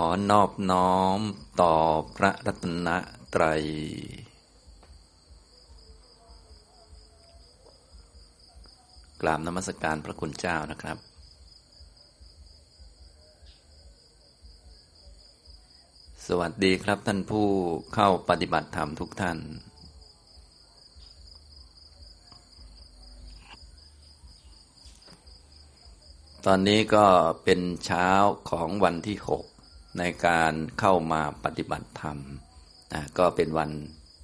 อนอบน้อมต่อพระรัตนตรัย กราบนมัสการพระคุณเจ้านะครับ สวัสดีครับท่านผู้เข้าปฏิบัติธรรมทุกท่าน ตอนนี้ก็เป็นเช้าของวันที่หก ในการเข้ามาปฏิบัติธรรมนะก็เป็นวัน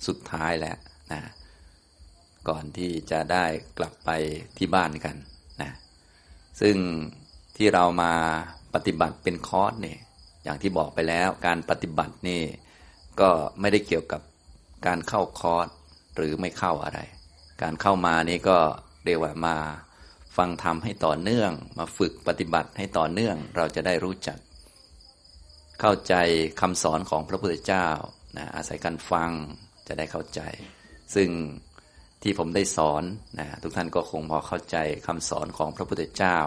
สุดท้ายแล้วนะก่อนที่จะได้กลับไปที่บ้านกันนะซึ่งที่เรามาปฏิบัติเป็นคอร์สเนี่ยอย่างที่บอกไปแล้วการปฏิบัตินี่ก็ไม่ได้เกี่ยวกับการเข้าคอร์สหรือไม่เข้าอะไร การเข้ามานี่ก็เรียกว่ามาฟังธรรมให้ต่อเนื่อง มาฝึกปฏิบัติให้ต่อเนื่อง เราจะได้รู้จัก เข้าใจคำสอนของพระพุทธเจ้านะอาศัยการฟังจะได้เข้าใจ ซึ่งที่ผมได้สอนนะทุกท่านก็คงพอเข้าใจคำสอนของพระพุทธเจ้า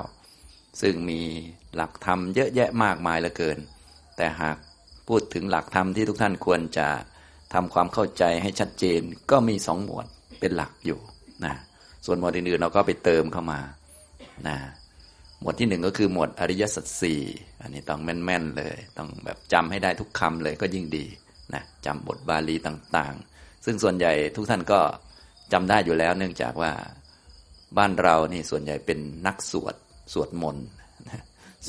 ซึ่งมีหลักธรรมเยอะแยะมากมายเหลือเกิน แต่หากพูดถึงหลักธรรมที่ทุกท่านควรจะทำความเข้าใจให้ชัดเจนก็มีสองหมวดเป็นหลักอยู่นะส่วนหมวดอื่นๆเราก็ไปเติมเข้ามานะ หมวดที่หนึ่งก็คือหมวดอริยสัจสี่อันนี้ต้องแม่นๆเลย ต้องแบบจำให้ได้ทุกคำเลยก็ยิ่งดีนะจำบทบาลีต่างๆ ซึ่งส่วนใหญ่ทุกท่านก็จำได้อยู่แล้ว เนื่องจากว่าบ้านเรานี่ส่วนใหญ่เป็นนักสวดสวดมนต์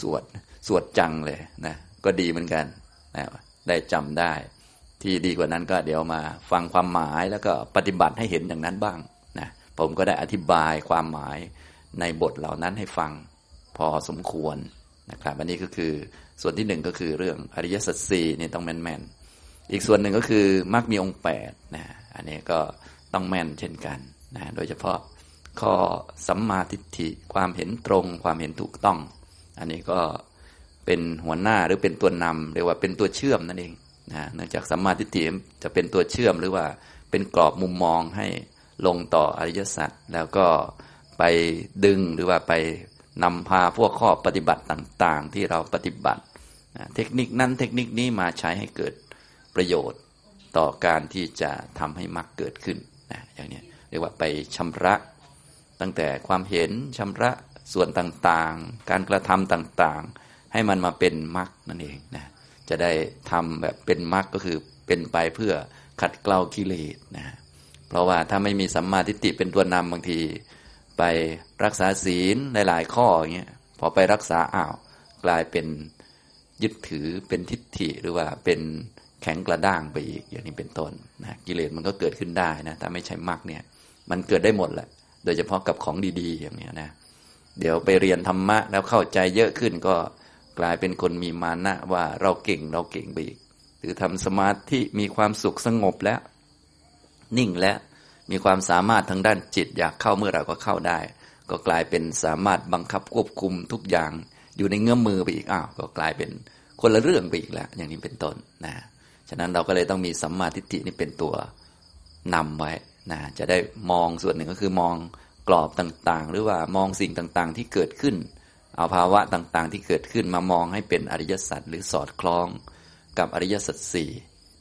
สวดสวดจังเลยนะก็ดีเหมือนกันนะได้จำได้ ที่ดีกว่านั้นก็เดี๋ยวมาฟังความหมายแล้วก็ปฏิบัติให้เห็นอย่างนั้นบ้างนะผมก็ได้อธิบายความหมายในบทเหล่านั้นให้ฟัง พอสมควรนะครับอันนี้ก็คือส่วนที่หนึ่งก็คือเรื่องอริยสัจสี่นี่ต้องแม่นๆอีกส่วนหนึ่งก็คือมรรคมีองค์แปดนะอันนี้ก็ต้องแม่นเช่นกันนะโดยเฉพาะข้อสัมมาทิฏฐิความเห็นตรงความเห็นถูกต้อง อันนี้ก็เป็นหัวหน้าหรือเป็นตัวนำเรียกว่าเป็นตัวเชื่อมนั่นเองนะเนื่องจากสัมมาทิฏฐิจะเป็นตัวเชื่อมหรือว่าเป็นกรอบมุมมองให้ลงต่ออริยสัจแล้วก็ไปดึงหรือว่าไป นำพาพวกข้อปฏิบัติต่างๆ ที่เราปฏิบัติ เทคนิคนั้นเทคนิคนี้มาใช้ให้เกิดประโยชน์ต่อการที่จะทำให้มรรคเกิดขึ้นนะอย่างนี้เรียกว่าไปชำระตั้งแต่ความเห็นชำระส่วนต่างๆ การกระทำต่างๆ ให้มันมาเป็นมรรคนั่นเองนะจะได้ทำแบบเป็นมรรคก็คือเป็นไปเพื่อขัดเกลากิเลสนะเพราะว่าถ้าไม่มีสัมมาทิฏฐิเป็นตัวนำบางที ไปรักษาศีลหลาย ๆ ข้ออย่างเงี้ยพอไปรักษาอ้าวกลายเป็นยึดถือเป็นทิฏฐิหรือว่าเป็นแข็งกระด้างไปอีกอย่างนี้เป็นต้นนะกิเลสมันก็เกิดขึ้นได้นะถ้าไม่ใช่มรรคเนี่ย มันเกิดได้หมดแหละ โดยเฉพาะกับของดีๆ อย่างเนี้ยนะเดี๋ยวไปเรียนธรรมะแล้วเข้าใจเยอะขึ้นก็กลายเป็นคนมีมานะว่าเราเก่งเราเก่งไปอีก หรือทำสมาธิมีความสุขสงบแล้ว นิ่งแล้ว มีความสามารถทางด้านจิต อยากเข้าเมื่อไหร่ก็เข้าได้ ก็กลายเป็นสามารถบังคับควบคุมทุกอย่างอยู่ในเงื้อมมือไปอีกอ้าวก็กลายเป็นคนละเรื่องไปอีกแล้ว อย่างนี้เป็นต้นนะฉะนั้นเราก็เลยต้องมีสัมมาทิฏฐินี่เป็นตัวนำไว้นะจะได้มองส่วนหนึ่งก็คือมองกรอบต่างๆ หรือว่ามองสิ่งต่างๆที่เกิดขึ้น เอาภาวะต่างๆ ที่เกิดขึ้นมามองให้เป็นอริยสัจหรือสอดคล้องกับอริยสัจสี่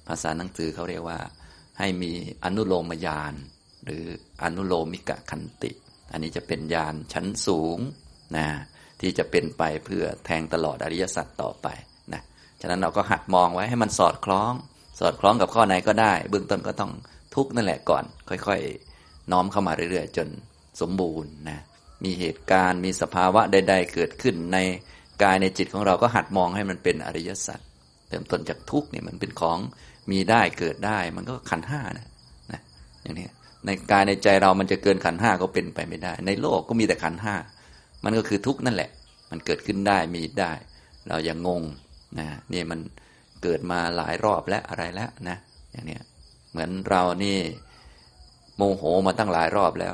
ภาษาหนังสือเขาเรียกว่า ให้มีอนุโลมญาณ หรืออนุโลมิกะคันติ อันนี้จะเป็นญาณชั้นสูงนะที่จะเป็นไปเพื่อแทงตลอดอริยสัจต่อไปนะฉะนั้นเราก็หัดมองไว้ให้มันสอดคล้อง สอดคล้องกับข้อไหนก็ได้ เบื้องต้นก็ต้องทุกนั่นแหละก่อน ค่อยๆ น้อมเข้ามาเรื่อยๆ จนสมบูรณ์นะมีเหตุการณ์มีสภาวะใด ๆ เกิดขึ้นในกายในจิตของเราก็หัดมองให้มันเป็นอริยสัจเริ่มต้นจากทุกเนี่ยมันเป็นของมีได้เกิดได้ มันก็ขันห้านะนะอย่างนี้ ในกายในใจเรามันจะเกินขันห้าก็เป็นไปไม่ได้ ในโลกก็มีแต่ขันห้ามันก็คือทุกนั่นแหละ มันเกิดขึ้นได้มีได้ เราอย่างงงนะนี่มันเกิดมาหลายรอบแล้วอะไรแล้วนะอย่างเนี้ยเหมือนเรานี่โมโหมาตั้งหลายรอบแล้ว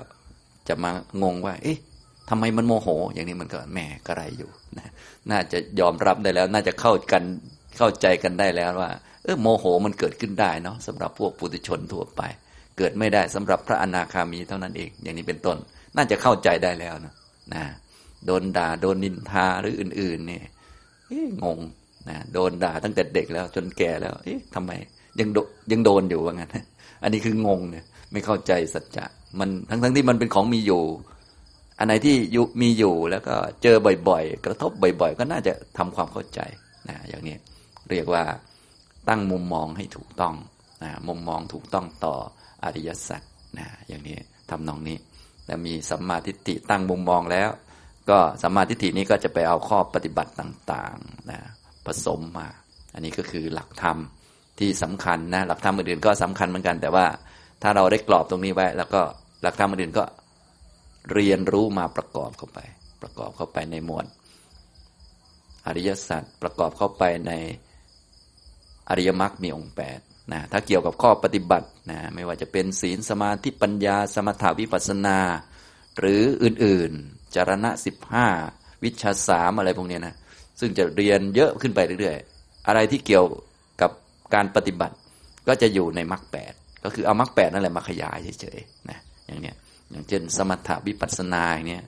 จะมางงว่า เอ๊ะทำไมมันโมโห อย่างนี้มันก็แหมกระไรอยู่นะน่าจะยอมรับได้แล้ว น่าจะเข้ากันเข้าใจกันได้แล้วว่า เออโมโหมันเกิดขึ้นได้เนาะสำหรับพวกปุถุชนทั่วไป เกิดไม่ได้สำหรับพระอนาคามีเท่านั้นเองอย่างนี้เป็นต้น น่าจะเข้าใจได้แล้วนะนะโดนด่าโดนนินทาหรืออื่นๆเนี่ยงงนะโดนด่าตั้งแต่เด็กแล้วจนแก่แล้ว เอ๊ะทำไม ยังโดยังโดนอยู่ว่างั้นอันนี้คืองงเนี่ย ไม่เข้าใจสัจจะมันทั้งทั้งที่มันเป็นของมีอยู่ อันไหนที่มีอยู่แล้วก็เจอบ่อยๆ กระทบบ่อย ๆ ก็น่าจะทำความเข้าใจนะอย่างนี้เรียกว่าตั้งมุมมองให้ถูกต้อง นะมุมมองถูกต้องต่ออริยสัจนะอย่างนี้ทำนองนี้แล้วมีสัมมาทิฏฐิตั้งมุมมองแล้ว ก็สัมมาทิฏฐินี้ก็จะไปเอาข้อปฏิบัติต่างๆนะผสมมา อันนี้ก็คือหลักธรรมที่สำคัญนะหลักธรรมอื่นๆก็สำคัญเหมือนกัน แต่ว่าถ้าเราได้กรอบตรงนี้ไว้ แล้วก็หลักธรรมอื่นๆก็เรียนรู้มาประกอบเข้าไป ประกอบเข้าไปในหมวดอริยสัจประกอบเข้าไปในอริยมรรคมีองค์แปด นะถ้าเกี่ยวกับข้อปฏิบัตินะไม่ว่าจะเป็นศีลสมาธิปัญญา สมถาวิปัสนา หรืออื่นๆ จารณะสิบห้าวิชาสามอะไรพวกนี้นะซึ่งจะเรียนเยอะขึ้นไปเรื่อยๆ อะไรที่เกี่ยวกับการปฏิบัติก็จะอยู่ในมรรคแปดก็คือเอามรรคแปดนั่นแหละมาขยายเฉยๆนะอย่างเนี้ยอย่างเช่น สมถาวิปัสนาอย่างเนี้ย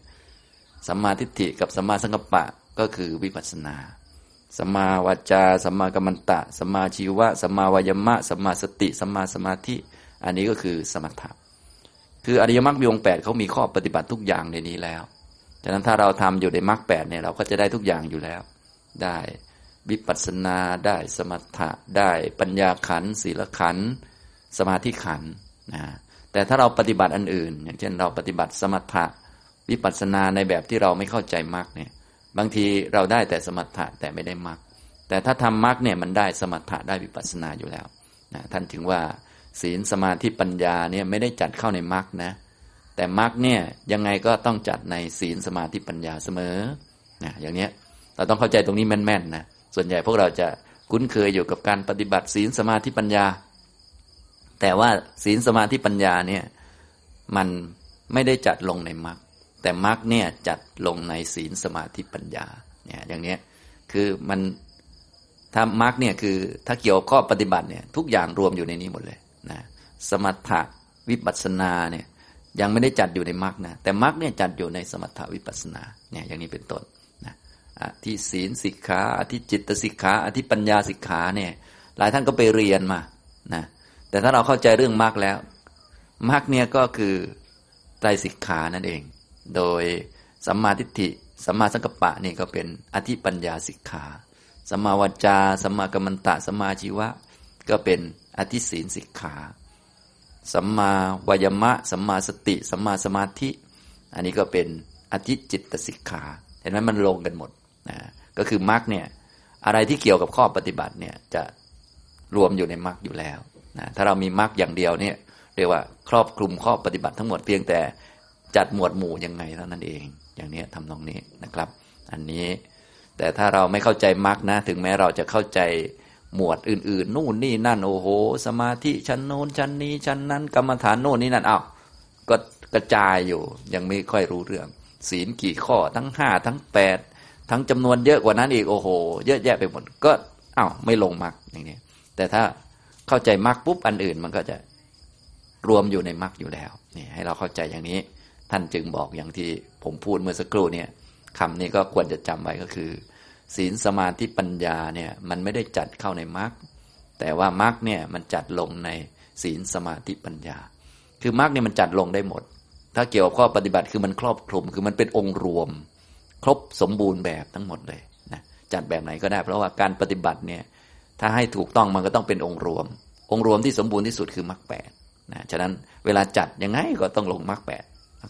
สัมมาทิฏฐิกับสัมมาสังกัปปะก็คือวิปัสนา สัมมาวาจาสัมมากัมมันตะสัมมาชีวะสัมมาวายมะสัมมาสติสัมมาสมาธิ อันนี้ก็คือสมถะคืออริยมรรคมีองแปดเขามีข้อปฏิบัติทุกอย่างในนี้แล้วฉะนั้นถ้าเราทำอยู่ในมรรคแปดเนี่ยเราก็จะได้ทุกอย่างอยู่แล้ว ได้วิปัสสนาได้สมถะได้ปัญญาขันศีลขันสมาธิขันนะแต่ถ้าเราปฏิบัติอันอื่น อย่างเช่นเราปฏิบัติสมถะวิปัสสนาในแบบที่เราไม่เข้าใจมรรคเนี่ย บางทีเราได้แต่สมถะแต่ไม่ได้มรรคแต่ถ้าทำมรรคเนี่ยมันได้สมถะได้วิปัสสนาอยู่แล้วนะท่านถึงว่าศีลสมาธิปัญญาเนี่ยไม่ได้จัดเข้าในมรรคนะ แต่มรรคเนี่ยยังไงก็ต้องจัดในศีลสมาธิปัญญาเสมอนะอย่างเนี้ยเราต้องเข้าใจตรงนี้แม่นๆนะส่วนใหญ่พวกเราจะคุ้นเคยอยู่กับการปฏิบัติศีลสมาธิปัญญา แต่ว่าศีลสมาธิปัญญาเนี่ยมันไม่ได้จัดลงในมรรค แต่มรรคเนี่ยจัดลงในศีลสมาธิปัญญาเนี่ยอย่างเนี้ยคือมันถ้ามรรคเนี่ยคือถ้าเกี่ยวข้อปฏิบัติเนี่ยทุกอย่างรวมอยู่ในนี้หมดเลยนะสมถะวิปัสสนาเนี่ยยังไม่ได้จัดอยู่ในมรรคนะแต่มรรคเนี่ยจัดอยู่ในสมถะวิปัสนาเนี่ยอย่างนี้เป็นต้นนะอธิศีลสิกขาอธิจิตสิกขาอธิปัญญาสิกขาเนี่ยหลายท่านก็ไปเรียนมานะแต่ถ้าเราเข้าใจเรื่องมรรคแล้วมรรคเนี่ยก็คือไตรสิกขานั่นเอง โดยสัมมาทิฏฐิสัมมาสังกัปปะนี่ก็เป็นอธิปัญญาสิกขาสัมมาวจาสัมมากัมมันตะสัมมาชีวะ ก็เป็นอธิศีลสิกขาสัมมาวายมะสัมมาสติสัมมาสมาธิ อันนี้ก็เป็นอธิจิตสิกขา เห็นไหมมันลงกันหมดนะก็คือมรรคเนี่ยอะไรที่เกี่ยวกับข้อปฏิบัติเนี่ยจะรวมอยู่ในมรรคอยู่แล้วนะถ้าเรามีมรรคอย่างเดียวเนี่ยเรียกว่าครอบคลุมข้อปฏิบัติทั้งหมดเพียงแต่ จัดหมวดหมู่ยังไงเท่านั้นเอง อย่างนี้ทำตรงนี้นะครับ อันนี้แต่ถ้าเราไม่เข้าใจมรรคนะ ถึงแม้เราจะเข้าใจหมวดอื่น ๆ นู่นนี่นั่นโอ้โห สมาธิชั้นโน้นชั้นนี้ชั้นนั้นกรรมฐานโน่นนี่นั่นอ้าวก็กระจายอยู่ยังไม่ค่อยรู้เรื่อง ศีลกี่ข้อทั้งห้าทั้งแปดทั้งจำนวนเยอะกว่านั้นอีกโอ้โห เยอะแยะไปหมดก็อ้าวไม่ลงมรรคอย่างนี้แต่ถ้าเข้าใจมรรคปุ๊บอันอื่นมันก็จะรวมอยู่ในมรรคอยู่แล้วนี่ให้เราเข้าใจอย่างนี้ ท่านจึงบอกอย่างที่ผมพูดเมื่อสักครู่เนี่ยคำนี้ก็ควรจะจำไว้ก็คือ ศีลสมาธิปัญญาเนี่ยมันไม่ได้จัดเข้าในมรรคแต่ว่ามรรคเนี่ยมันจัดลงในศีลสมาธิปัญญา คือมรรคเนี่ยมันจัดลงได้หมด ถ้าเกี่ยวกับข้อปฏิบัติคือมันครอบคลุม คือมันเป็นองค์รวม ครบสมบูรณ์แบบทั้งหมดเลยนะจัดแบบไหนก็ได้ เพราะว่าการปฏิบัติเนี่ยถ้าให้ถูกต้องมันก็ต้องเป็นองค์รวม องค์รวมที่สมบูรณ์ที่สุดคือมรรคแปดนะฉะนั้นเวลาจัดยังไงก็ต้องลงมรรคแปด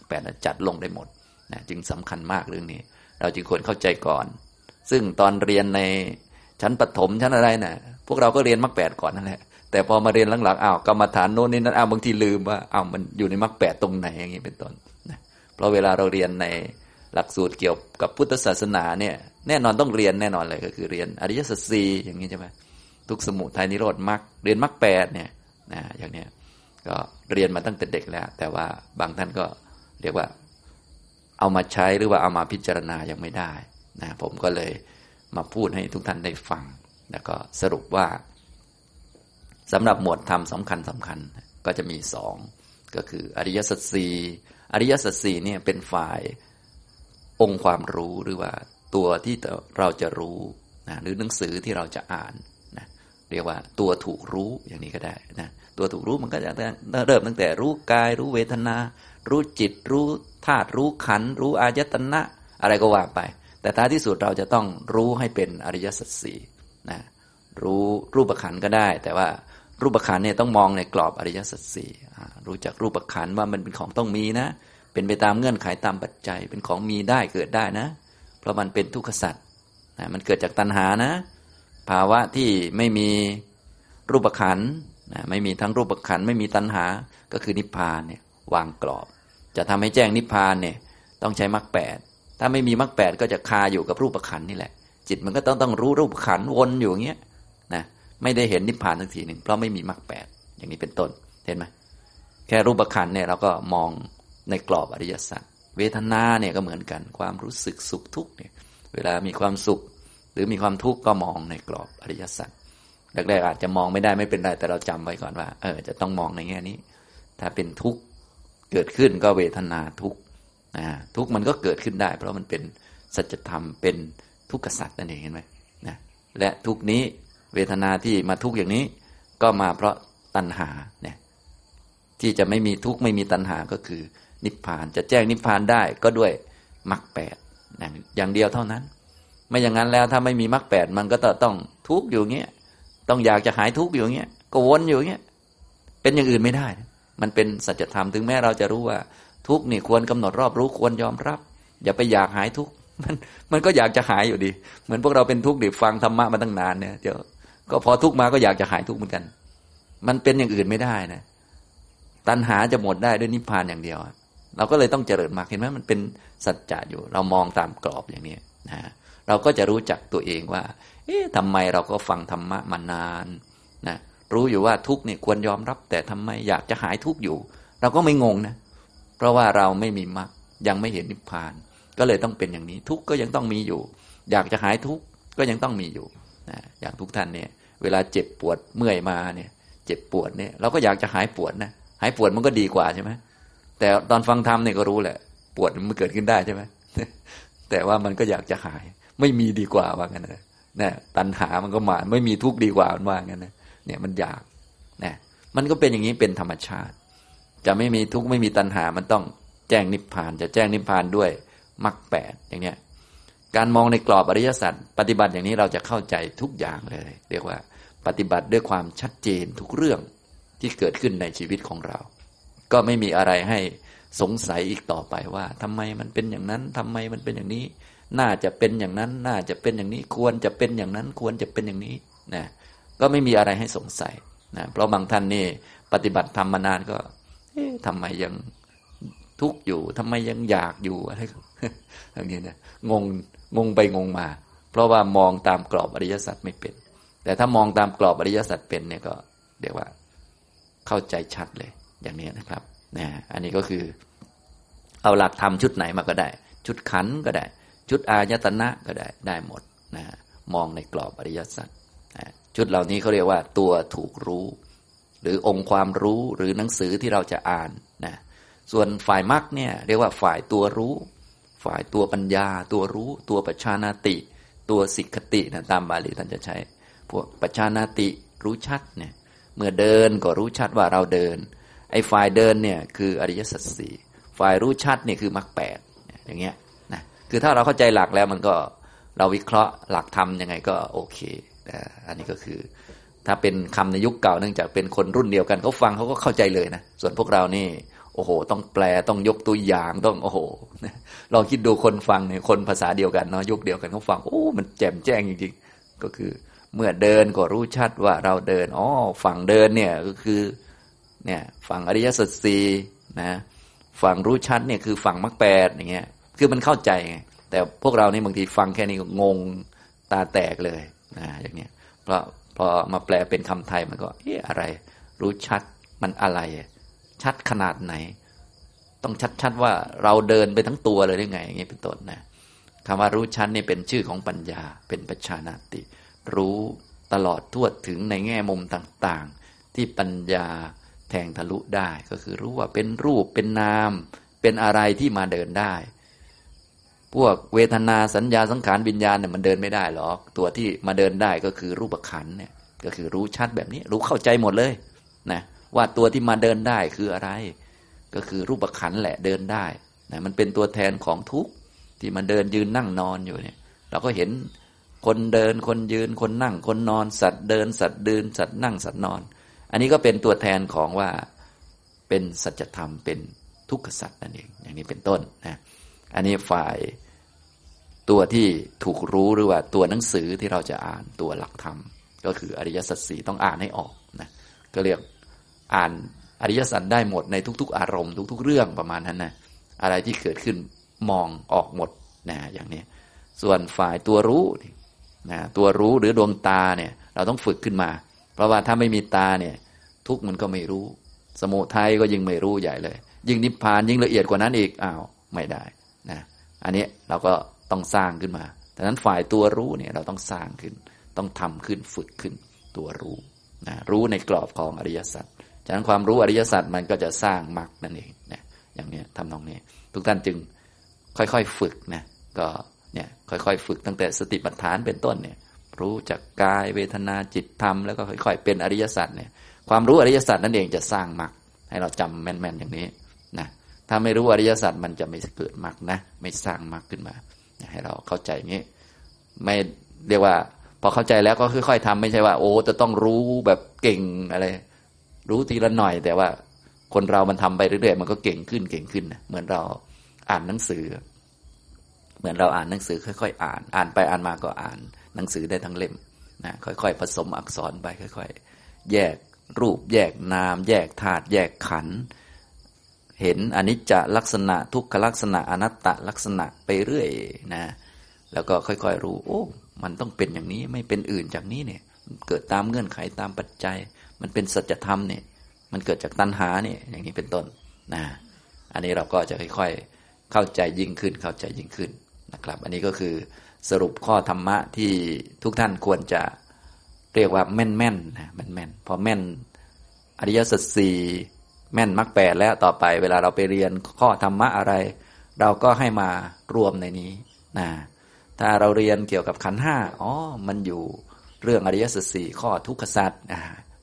แปดจัดลงได้หมดนะจึงสำคัญมากเรื่องนี้ เราจึงควรเข้าใจก่อน ซึ่งตอนเรียนในชั้นปฐมชั้นอะไรนะ่ะ พวกเราก็เรียนมรรคแปดก่อนนั่นแหละแต่พอมาเรียนหลังๆอ้าวกรรมฐานโน้นนี่นั่นอ้าวบางทีลืมว่าอ้าวมันอยู่ในมรรคแปดตรงไหนอย่างนี้เป็นต้นนะเพราะเวลาเราเรียนในหลักสูตรเกี่ยวกับพุทธศาสนาเนี่ย แน่นอนต้องเรียนแน่นอนเลยก็คือเรียนอริยสัจสี่อย่างนี้ใช่ไหมทุกสมุทัยนิโรธมรรคเรียนมรรคแปดเนี่ยนะอย่างเนี้ยก็เรียนมาตั้งแต่เด็กแล้ว แต่ว่าบางท่านก็ เรียกว่าเอามาใช้หรือว่าเอามาพิจารณายังไม่ได้นะผมก็เลยมาพูดให้ทุกท่านได้ฟัง แล้วก็สรุปว่าสำหรับหมวดธรรมสำคัญสำคัญก็จะมีสองก็คืออริยสัจสี่อริยสัจสี่เนี่ยเป็นฝ่ายองค์ความรู้หรือว่าตัวที่เราจะรู้นะหรือหนังสือที่เราจะอ่านนะเรียกว่าตัวถูกรู้อย่างนี้ก็ได้นะตัวถูกรู้มันก็จะเริ่มตั้งแต่รู้กายรู้เวทนา รู้จิต รู้ธาตุรู้ขัน รู้อายตนะ อะไรก็ว่าไป แต่ท้ายที่สุดเราจะต้องรู้ให้เป็นอริยสัจสี่นะรู้รูปขันก็ได้ แต่ว่ารูปขันเนี่ยต้องมองในกรอบอริยสัจสี่รู้จักรูปขันว่ามันเป็นของต้องมีนะ เป็นไปตามเงื่อนไขตามปัจจัย เป็นของมีได้เกิดได้นะ เพราะมันเป็นทุกขสัจนะมันเกิดจากตัณหานะ ภาวะที่ไม่มีรูปขันนะไม่มีทั้งรูปขันไม่มีตัณหา ก็คือนิพพานเนี่ยวางกรอบ จะทำให้แจ้งนิพพานเนี่ยต้องใช้มรรคแปดถ้าไม่มีมรรคแปดก็จะคาอยู่กับรูปขันนี่แหละ จิตมันก็ต้องต้องรู้รูปขันวนอยู่อย่างเงี้ยนะไม่ได้เห็นนิพพานทังทีหนึ่งเพราะไม่มีมรรคแปดอย่างนี้เป็นต้นเห็นไหมแค่รูปขันเนี่ยเราก็มองในกรอบอริยสัจเวทนาเนี่ยก็เหมือนกัน ความรู้สึกสุขทุกข์เนี่ยเวลามีความสุข หรือมีความทุกข์ก็มองในกรอบอริยสัจแรกๆอาจจะมองไม่ได้ไม่เป็นไรแต่เราจำไว้ก่อนว่าเออจะต้องมองในแง่นี้ ถ้าเป็นทุกข์ เกิดขึ้นก็เวทนาทุกนะทุกมันก็เกิดขึ้นได้ เพราะมันเป็นสัจธรรมเป็นทุกขสัจนั่นเองเห็นไหมนะและทุกนี้เวทนาที่มาทุกอย่างนี้ ก็มาเพราะตัณหาเนี่ยที่จะไม่มีทุกข์ไม่มีตัณหาก็คือ นิพพานจะแจ้งนิพพานได้ก็ด้วยมรรคแปดอย่างเดียวเท่านั้น ไม่อย่างนั้นแล้วถ้าไม่มีมรรคแปดมันก็ต้องทุกข์อยู่เงี้ยต้องอยากจะหายทุกข์อยู่เงี้ยก็วนอยู่เงี้ยเป็นอย่างอื่นไม่ได้ มันเป็นสัจธรรมถึงแม้เราจะรู้ว่า ทุกนี่ควรกำหนดรอบรู้ควรยอมรับ อย่าไปอยากหายทุกมันมันก็อยากจะหายอยู่ดี เหมือนพวกเราเป็นทุกข์ดิฟังธรรมะมาตั้งนานเนี่ยเดี๋ยวก็พอทุกข์มาก็อยากจะหายทุกข์เหมือนกัน มันเป็นอย่างอื่นไม่ได้นะ ตัณหาจะหมดได้ด้วยนิพพานอย่างเดียว เราก็เลยต้องเจริญมากเห็นไหมมันเป็นสัจจะอยู่ เรามองตามกรอบอย่างนี้นะเราก็จะรู้จักตัวเองว่า เอ๊ะทำไมเราก็ฟังธรรมะมานานนะ รู้อยู่ว่าทุกเนี่ยควรยอมรับ แต่ทำไมอยากจะหายทุกอยู่ เราก็ไม่งงนะ เพราะว่าเราไม่มีมรรคยังไม่เห็นนิพพาน ก็เลยต้องเป็นอย่างนี้ ทุกก็ยังต้องมีอยู่ อยากจะหายทุกก็ยังต้องมีอยู่นะอย่างทุกท่านเนี่ย เวลาเจ็บปวดเมื่อยมาเนี่ย เจ็บปวดเนี่ยเราก็อยากจะหายปวดนะหายปวดมันก็ดีกว่าใช่ไหมแต่ตอนฟังธรรมเนี่ยก็รู้แหละ ปวดมันเกิดขึ้นได้ใช่ไหมแต่ว่ามันก็อยากจะหาย ไม่มีดีกว่าว่างั้นนะนะตัณหามันก็มา ไม่มีทุกข์ดีกว่าว่างั้นนะ เนี่ยมันอยากนะมันก็เป็นอย่างนี้เป็นธรรมชาติ จะไม่มีทุกข์ไม่มีตัณหา มันต้องแจ้งนิพพาน จะแจ้งนิพพานด้วยมรรคแปดอย่างเนี้ยการมองในกรอบอริยสัจปฏิบัติอย่างนี้เราจะเข้าใจทุกอย่างเลย เรียกว่า ปฏิบัติด้วยความชัดเจนทุกเรื่องที่เกิดขึ้นในชีวิตของเรา ก็ไม่มีอะไรให้สงสัยอีกต่อไปว่าทำไมมันเป็นอย่างนั้นทำไมมันเป็นอย่างนี้ น่าจะเป็นอย่างนั้น น่าจะเป็นอย่างนี้ ควรจะเป็นอย่างนั้น ควรจะเป็นอย่างนี้นะ ก็ไม่มีอะไรให้สงสัยนะเพราะบางท่านนี่ปฏิบัติธรรมมานานก็ทำไมยังทุกข์อยู่ทำไมยังอยากอยู่อะไรอย่างนี้นะงงงงไปงงมา เพราะว่ามองตามกรอบอริยสัจไม่เป็น แต่ถ้ามองตามกรอบอริยสัจเป็นเนี่ยก็เรียกว่า เข้าใจชัดเลยอย่างนี้นะครับนะอันนี้ก็คือ เอาหลักธรรมชุดไหนมาก็ได้ ชุดขันก็ได้ ชุดอายตนะก็ได้ได้หมดนะมองในกรอบอริยสัจ ชุดเหล่านี้เขาเรียกว่าตัวถูกรู้ หรือองค์ความรู้หรือหนังสือที่เราจะอ่านนะส่วนฝ่ายมรรคเนี่ยเรียกว่าฝ่ายตัวรู้ ฝ่ายตัวปัญญา ตัวรู้ ตัวปัจชานาติ ตัวสิกขตินะตามบาลีท่านจะใช้ พวกปัจชานาติรู้ชัดเนี่ยเมื่อเดินก็รู้ชัดว่าเราเดิน ไอ้ฝ่ายเดินเนี่ยคืออริยสัจสี่ฝ่ายรู้ชัดเนี่ยคือมรรคแปดอย่างเงี้ยนะคือถ้าเราเข้าใจหลักแล้วมันก็เราวิเคราะห์หลักธรรมยังไงก็โอเค อันนี้ก็คือ ถ้าเป็นคำในยุคเก่าเนื่องจากเป็นคนรุ่นเดียวกันเขาฟังเขาก็เข้าใจเลยนะ ส่วนพวกเรานี่ โอ้โห ต้องแปลต้องยกตัวอย่างต้องโอ้โหลองคิดดูคนฟังเนี่ยคนภาษาเดียวกันเนาะยุคเดียวกันเขาฟังโอ้มันแจ่มแจ้งจริงๆ ก็คือเมื่อเดินก็รู้ชัดว่าเราเดินอ๋อฝั่งเดินเนี่ยก็คือเนี่ยฝั่งอริยสัจสี่นะฝั่งรู้ชัดเนี่ยคือฝั่งมรรคแปดอย่างเงี้ยคือมันเข้าใจไงแต่พวกเรานี่บางทีฟังแค่นี้งงตาแตกเลย นะอย่างเงี้ยเพราะพอมาแปลเป็นคำไทยมันก็เอ๊ะอะไร รู้ชัดมันอะไร ชัดขนาดไหน ต้องชัดๆว่าเราเดินไปทั้งตัวเลยได้ไง อย่างเงี้ยเป็นต้นนะคำว่ารู้ชัดนี่เป็นชื่อของปัญญา เป็นปัจชานาติ รู้ตลอดทั่วถึงในแง่มุมต่างๆ ที่ปัญญาแทงทะลุได้ ก็คือรู้ว่าเป็นรูปเป็นนาม เป็นอะไรที่มาเดินได้ พวกเวทนาสัญญาสังขารวิญญาณเนี่ยมันเดินไม่ได้หรอก ตัวที่มาเดินได้ก็คือรูปขันเนี่ย ก็คือรู้ชัดแบบนี้ รู้เข้าใจหมดเลยนะว่าตัวที่มาเดินได้คืออะไร ก็คือรูปขันแหละเดินได้นะมันเป็นตัวแทนของทุกที่มาเดินยืนนั่งนอนอยู่เนี่ย เราก็เห็นคนเดินคนยืนคนนั่ง คนนอน สัตว์เดิน สัตว์เดินสัตว์นั่งสัตว์นอน อันนี้ก็เป็นตัวแทนของว่าเป็นสัจธรรมเป็นทุกขสัตว์นั่นเองอย่างนี้เป็นต้นนะอันนี้ฝ่าย ตัวที่ถูกรู้หรือว่าตัวหนังสือที่เราจะอ่านตัวหลักธรรม ก็คืออริยสัจสี่ต้องอ่านให้ออกนะก็เรียกอ่านอริยสัจได้หมดในทุก ๆ อารมณ์ทุก ๆ เรื่องประมาณนั้นนะอะไรที่เกิดขึ้นมองออกหมดนะอย่างนี้ ส่วนฝ่ายตัวรู้นะตัวรู้หรือดวงตาเนี่ยเราต้องฝึกขึ้นมา เพราะว่าถ้าไม่มีตาเนี่ยทุกมันก็ไม่รู้ สมุทัยก็ยิ่งไม่รู้ใหญ่เลย ยิ่งนิพพานยิ่งละเอียดกว่านั้นอีกอ้าวไม่ได้นะอันนี้เราก็ ต้องสร้างขึ้นมาดังนั้นฝ่ายตัวรู้เนี่ยเราต้องสร้างขึ้น ต้องทำขึ้นฝึกขึ้น ตัวรู้นะรู้ในกรอบของอริยสัจฉะนั้นความรู้อริยสัจมันก็จะสร้างมรรคนั่นเองนะอย่างนี้ทำนองนี้ทุกท่านจึงค่อยๆฝึกนะก็เนี่ยค่อยๆฝึกตั้งแต่สติปัฏฐานเป็นต้นเนี่ยรู้จากกายเวทนาจิตธรรมแล้วก็ค่อยๆ เป็นอริยสัจเนี่ยความรู้อริยสัจนั่นเองจะสร้างมรรคให้เราจำแม่นๆอย่างนี้นะถ้าไม่รู้อริยสัจมันจะไม่เกิดมรรคนะ ไม่สร้างมรรคขึ้นมา ให้เราเข้าใจงี้ ไม่เรียกว่า พอเข้าใจแล้วก็ค่อยๆทำไม่ใช่ว่า โอ้จะต้องรู้แบบเก่งอะไร รู้ทีละหน่อย แต่ว่าคนเรามันทำไปเรื่อยๆมันก็เก่งขึ้นเก่งขึ้นเหมือนเราอ่านหนังสือ เหมือนเราอ่านหนังสือ ค่อยๆ อ่าน อ่านไปอ่านมาก็อ่าน หนังสือได้ทั้งเล่มนะค่อยๆ ผสมอักษรไปค่อย ๆ แยกรูปแยกนาม แยกธาตุแยกขันธ์ เห็นอนิจจลักษณะทุกขลักษณะอนัตตลักษณะไปเรื่อยนะ แล้วก็ค่อยๆรู้ โอ้ มันต้องเป็นอย่างนี้ไม่เป็นอื่นจากนี้เนี่ย เกิดตามเงื่อนไขตามปัจจัย มันเป็นสัจธรรมเนี่ย มันเกิดจากตัณหาเนี่ย อย่างนี้เป็นต้นนะ อันนี้เราก็จะค่อยๆเข้าใจยิ่งขึ้นเข้าใจยิ่งขึ้นนะครับ อันนี้ก็คือสรุปข้อธรรมะที่ทุกท่านควรจะเรียกว่าแม่นๆนะแม่นๆพอแม่นอริยสัจสี่ แม่นมรรคแปดแล้วต่อไปเวลาเราไปเรียนข้อธรรมะอะไร เราก็ให้มารวมในนี้นะถ้าเราเรียนเกี่ยวกับขันห้าอ๋อมันอยู่เรื่องอริยสัจสี่ข้อทุกขสัจนะ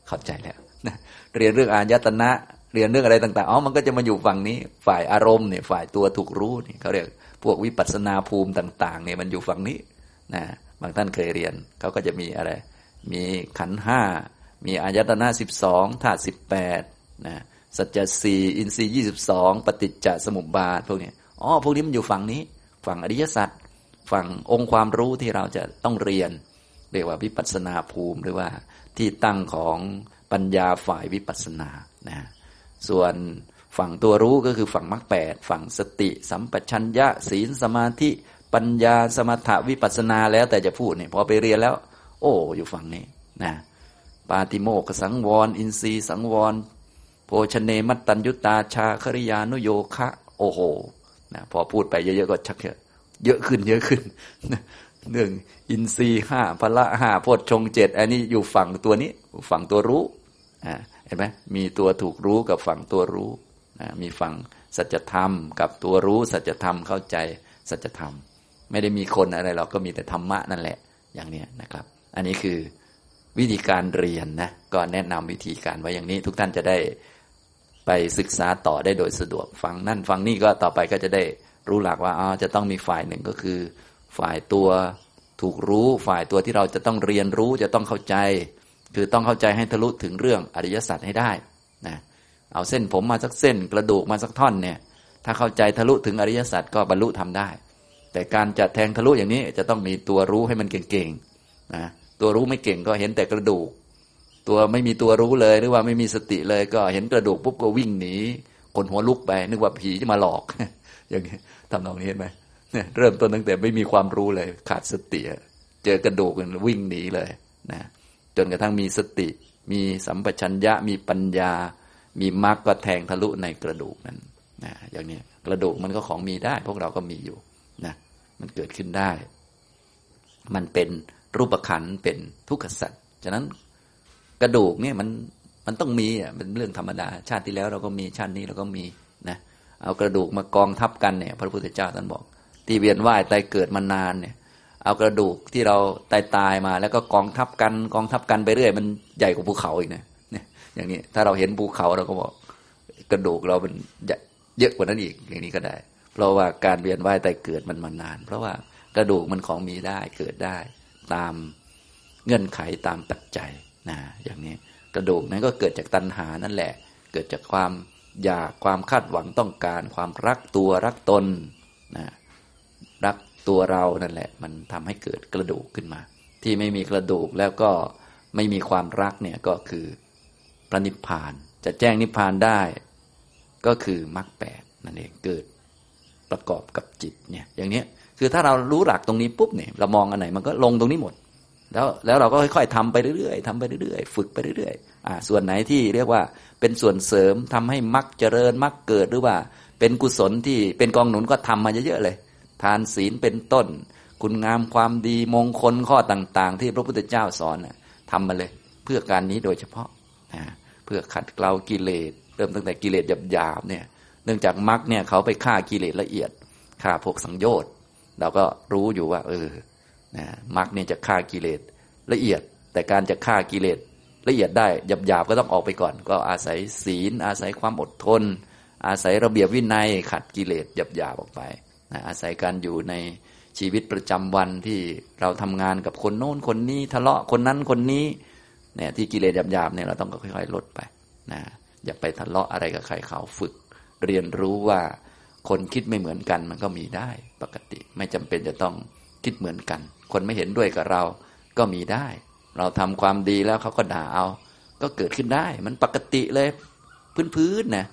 เข้าใจแล้วนะเรียนเรื่องอายตนะ เรียนเรื่องอะไรต่างๆอ๋อมันก็จะมาอยู่ฝั่งนี้ ฝ่ายอารมณ์เนี่ยฝ่ายตัวถูกรู้นี่เขาเรียกพวกวิปัสสนาภูมิต่าง ๆ เนี่ยมันอยู่ฝั่งนี้นะบางท่านเคยเรียนเขาก็จะมีอะไร มีขันห้ามีอายตนะสิบสองธาตุสิบแปดนะ สัจจะสี่อินทรีย์ยี่สิบสองปฏิจจสมุปบาทพวกนี้อ๋อพวกนี้มันอยู่ฝั่งนี้ ฝั่งอริยสัจฝั่งองค์ความรู้ที่เราจะต้องเรียน เรียกว่าวิปัสนาภูมิหรือว่าที่ตั้งของปัญญาฝ่ายวิปัสนานะส่วนฝั่งตัวรู้ก็คือฝั่งมรรคแปดฝั่งสติ สัมปชัญญะศีลสมาธิปัญญาสมถะวิปัสนาแล้วแต่จะพูดเนี่ยพอไปเรียนแล้ว โอ้อยู่ฝั่งนี้นะปาติโมกสังวร อินทรีย์สังวร ชเนมัตตัญยุตาชาคริยานุโยคะ โอโหนะพอพูดไปเยอะๆก็ชักเยอะขึ้นเยอะขึ้นเรื่องอินทรีห้าพละห้าโพชฌงเจ็ดอันนี้อยู่ฝั่งตัวนี้ ฝั่งตัวรู้อ่าเห็นไหมมีตัวถูกรู้กับฝั่งตัวรู้มีฝั่งสัจธรรม กับตัวรู้สัจธรรมเข้าใจสัจธรรม ไม่ได้มีคนอะไรเราก็มีแต่ธรรมะนั่นแหละอย่างนี้นะครับ อันนี้คือวิธีการเรียนนะก็แนะนำวิธีการไว้อย่างนี้ทุกท่านจะได้ ไปศึกษาต่อได้โดยสะดวกฟังนั่นฟังนี่ก็ต่อไปก็จะได้รู้หลักว่าอ๋อจะต้องมีฝ่ายหนึ่งก็คือ ฝ่ายตัวถูกรู้ฝ่ายตัวที่เราจะต้องเรียนรู้จะต้องเข้าใจ คือต้องเข้าใจให้ทะลุถึงเรื่องอริยสัจให้ได้นะเอาเส้นผมมาสักเส้น กระดูกมาสักท่อนเนี่ย ถ้าเข้าใจทะลุถึงอริยสัจก็บรรลุทำได้ แต่การจะแทงทะลุอย่างนี้จะต้องมีตัวรู้ให้มันเก่งๆนะตัวรู้ไม่เก่งก็เห็นแต่กระดูก ตัวไม่มีตัวรู้เลย หรือว่าไม่มีสติเลย ก็เห็นกระดูกปุ๊บก็วิ่งหนีคนหัวลุกไป นึกว่าผีจะมาหลอก อย่างนี้ทำนองนี้เห็นไหมเนี่ยเริ่มต้นตั้งแต่ไม่มีความรู้เลย ขาดสติเจอกระดูกวิ่งหนีเลยนะจนกระทั่งมีสติ มีสัมปชัญญะมีปัญญา มีมรรคก็แทงทะลุในกระดูกนั้นนะอย่างนี้กระดูกมันก็ของมีได้ พวกเราก็มีอยู่นะมันเกิดขึ้นได้ มันเป็นรูปขันเป็นทุกขสัตว์ฉะนั้น กระดูกเนี่ยมันมันต้องมีอะเป็นเรื่องธรรมดา ชาติที่แล้วเราก็มีชาตินี้เราก็มีนะเอากระดูกมากองทับกันเนี่ย พระพุทธเจ้าท่านบอก ที่เวียนว่ายตายเกิดมานานเนี่ย เอากระดูกที่เราตายตายมา แล้วก็กองทับกันกองทับกันไปเรื่อย มันใหญ่กว่าภูเขาอีกนะเนี่ยอย่างนี้ถ้าเราเห็นภูเขาเราก็บอกกระดูกเรามันเยอะกว่านั้นอีกอย่างนี้ก็ได้ เพราะว่าการเวียนว่ายตายเกิดมันมานาน เพราะว่ากระดูกมันของมีได้เกิดได้ตามเงื่อนไขตามปัจจัย นะอย่างนี้กระดูกนั้นก็เกิดจากตัณหานั่นแหละ เกิดจากความอยากความคาดหวังต้องการ ความรักตัวรักตนนะรักตัวเรานั่นแหละ มันทำให้เกิดกระดูกขึ้นมา ที่ไม่มีกระดูกแล้วก็ไม่มีความรักเนี่ยก็คือพระนิพพานจะแจ้งนิพพานได้ ก็คือมรรคแปดนั่นเองเกิดประกอบกับจิตเนี่ยอย่างนี้คือถ้าเรารู้หลักตรงนี้ปุ๊บเนี่ยเรามองอันไหนมันก็ลงตรงนี้หมด แล้วแล้วเราก็ค่อยๆทำไปเรื่อยๆทำไปเรื่อยๆ ฝึกไปเรื่อยๆอ่าส่วนไหนที่เรียกว่าเป็นส่วนเสริมทำให้มรรคเจริญมรรคเกิดหรือว่า เป็นกุศลที่เป็นกองหนุนก็ทำมาเยอะๆเลย ทานศีลเป็นต้น คุณงามความดีมงคลข้อต่าง ๆ ที่พระพุทธเจ้าสอนนะทำมาเลย เพื่อการนี้โดยเฉพาะนะเพื่อขัดเกลากิเลสเริ่มตั้งแต่กิเลสหยาบๆเนี่ยเนื่องจากมรรคเนี่ยเขาไปฆ่ากิเลสละเอียดฆ่าพวกสังโยชน์เราก็รู้อยู่ว่า เออ นะมรรคเนี่ยจะฆ่ากิเลสละเอียด แต่การจะฆ่ากิเลสละเอียดได้หยาบๆก็ต้องออกไปก่อน ก็อาศัยศีล อาศัยความอดทน อาศัยระเบียบวินัยขัดกิเลสหยาบๆออกไปนะอาศัยการอยู่ในชีวิตประจำวันที่เราทำงานกับคนโน้นคนนี้ทะเลาะคนนั้นคนนี้เนี่ยที่กิเลสหยาบๆเนี่ยเราต้องค่อยๆลดไปนะอย่าไปทะเลาะอะไรกับใครเขาฝึก เรียนรู้ว่าคนคิดไม่เหมือนกันมันก็มีได้ปกติ ไม่จำเป็นจะต้องคิดเหมือนกันคนไม่เห็นด้วยกับเราก็มีได้ เราทำความดีแล้วเขาก็ด่าเอา ก็เกิดขึ้นได้ มันปกติเลย พื้นๆนะ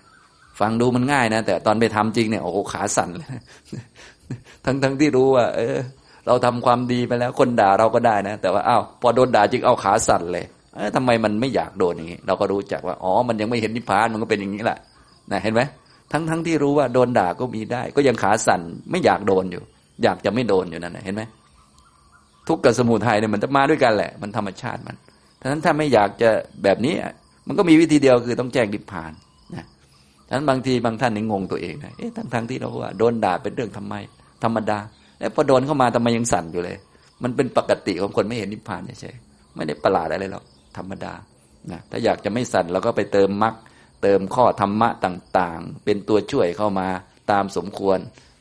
ฟังดูมันง่ายนะ แต่ตอนไปทำจริงเนี่ยโอ้โหขาสั่นเลยทั้งทั้งที่รู้ว่า เออ เราทำความดีไปแล้ว คนด่าเราก็ได้นะแต่ว่าอ้าวพอโดนด่าจริงเอาขาสั่นเลยเออทำไมมันไม่อยากโดนอย่างนี้ เราก็รู้จักว่าอ๋อมันยังไม่เห็นนิพพานมันก็เป็นอย่างนี้แหละนะเห็นไหมทั้งทั้งที่รู้ว่าโดนด่าก็มีได้ ก็ยังขาสั่นไม่อยากโดนอยู่ อยากจะไม่โดนอยู่นั่นนะเห็นไหม ทุกข์กับสมุทัยเนี่ยมันจะมาด้วยกันแหละ มันธรรมชาติมันฉะนั้นถ้าไม่อยากจะแบบนี้ มันก็มีวิธีเดียวคือต้องแจ้งนิพพานนะฉะนั้นบางทีบางท่านนี่งงตัวเองนะเอ๊ะทั้งทั้งที่เราว่าโดนด่าเป็นเรื่องทำไม ธรรมดา แล้วพอโดนเข้ามาทำไมยังสั่นอยู่เลย มันเป็นปกติของคนไม่เห็นนิพพานใช่ไม่ได้ประหลาดอะไรหรอกธรรมดานะถ้าอยากจะไม่สั่นเราก็ไปเติมมรรคเติมข้อธรรมะต่างๆ เป็นตัวช่วยเข้ามาตามสมควร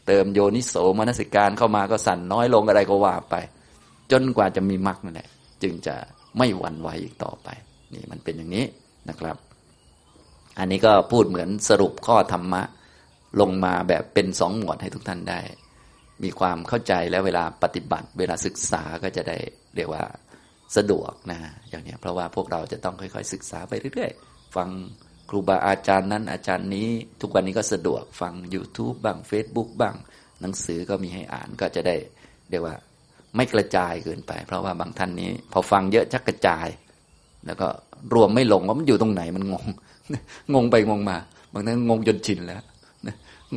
เติมโยนิโสมนสิการเข้ามาก็สั่นน้อยลงอะไรก็ว่าไป จนกว่าจะมีมรรคนั่นแหละจึงจะไม่หวั่นไหวอีกต่อไป นี่มันเป็นอย่างนี้นะครับ อันนี้ก็พูดเหมือนสรุปข้อธรรมะ ลงมาแบบเป็นสองหมวดให้ทุกท่านได้ มีความเข้าใจแล้วเวลาปฏิบัติ เวลาศึกษาก็จะได้เรียกว่าสะดวกนะอย่างนี้เพราะว่าพวกเราจะต้องค่อยๆ ศึกษาไปเรื่อยๆ ฟังครูบาอาจารย์นั้นอาจารย์นี้ ทุกวันนี้ก็สะดวกฟัง YouTube บ้าง Facebook บ้าง หนังสือก็มีให้อ่านก็จะได้เรียกว่า ไม่กระจายเกินไป เพราะว่าบางท่านนี้ พอฟังเยอะชักกระจาย แล้วก็รวมไม่ลงว่ามันอยู่ตรงไหนมันงง งงไปงงมา บางท่านงงจนชินแล้ว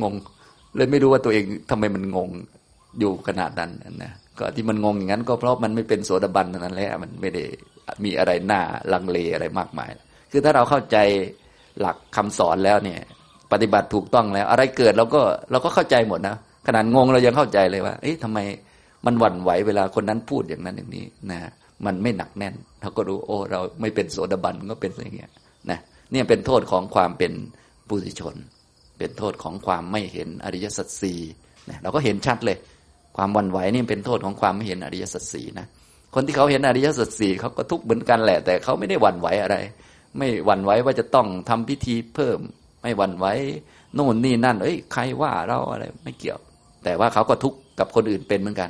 งง เลยไม่รู้ว่าตัวเองทำไมมันงงอยู่ขนาดนั้นนะก็ที่มันงงอย่างนั้น ก็เพราะมันไม่เป็นโสดาบันนั้นแหละมันไม่ได้มีอะไรหน้าลังเลอะไรมากมาย คือถ้าเราเข้าใจหลักคำสอนแล้วเนี่ย ปฏิบัติถูกต้องแล้ว อะไรเกิดเราก็เราก็เข้าใจหมดนะขนาดงงเรายังเข้าใจเลยว่า เอ๊ะทำไม มันหวั่นไหวเวลาคนนั้นพูดอย่างนั้นอย่างนี้นะมันไม่หนักแน่น เราก็รู้โอ้เราไม่เป็นโสดาบันก็เป็นอย่างเงี้ยนะเนี่ยเป็นโทษของความเป็นปุถุชน เป็นโทษของความไม่เห็นอริยสัจสี่นะเราก็เห็นชัดเลย ความหวั่นไหวนี่เป็นโทษของความไม่เห็นอริยสัจสี่นะคนที่เขาเห็นอริยสัจสี่เขาก็ทุกข์เหมือนกันแหละ แต่เขาไม่ได้หวั่นไหวอะไร ไม่หวั่นไหวว่าจะต้องทำพิธีเพิ่ม ไม่หวั่นไหวโน่นนี่นั่น เอ้ยใครว่าเราอะไรไม่เกี่ยว แต่ว่าเขาก็ทุกข์กับคนอื่นเป็นเหมือนกัน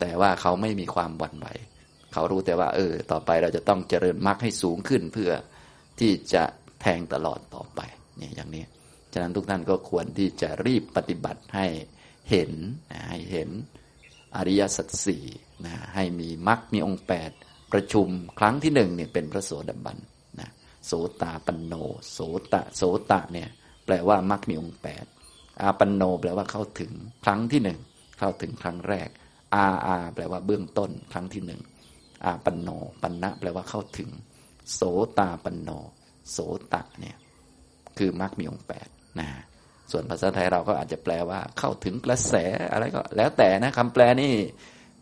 แต่ว่าเขาไม่มีความหวั่นไหว เขารู้แต่ว่า เออ ต่อไปเราจะต้องเจริญมรรคให้สูงขึ้นเพื่อที่จะแทงตลอดต่อไปเนี่ยอย่างนี้ ฉะนั้นทุกท่านก็ควรที่จะรีบปฏิบัติให้เห็นให้เห็นอริยสัจสี่นะให้มีมรรคมีองค์แปดประชุมครั้งที่หนึ่งเนี่ยเป็นพระโสดาบันนะโสตาปันโน โสตะโสตะเนี่ยแปลว่ามักมีองค์แปดอาปันโนแปลว่าเข้าถึงครั้งที่หนึ่งเข้าถึงครั้งแรก อาอาแปลว่าเบื้องต้น ครั้งที่หนึ่งอาปันโน ปันนะแปลว่าเข้าถึง โสตาปันโน โสตะเนี่ยคือมักมีองค์แปดนะส่วนภาษาไทยเราก็อาจจะแปลว่าเข้าถึงกระแสอะไรก็ แล้วแต่นะคำแปลนี่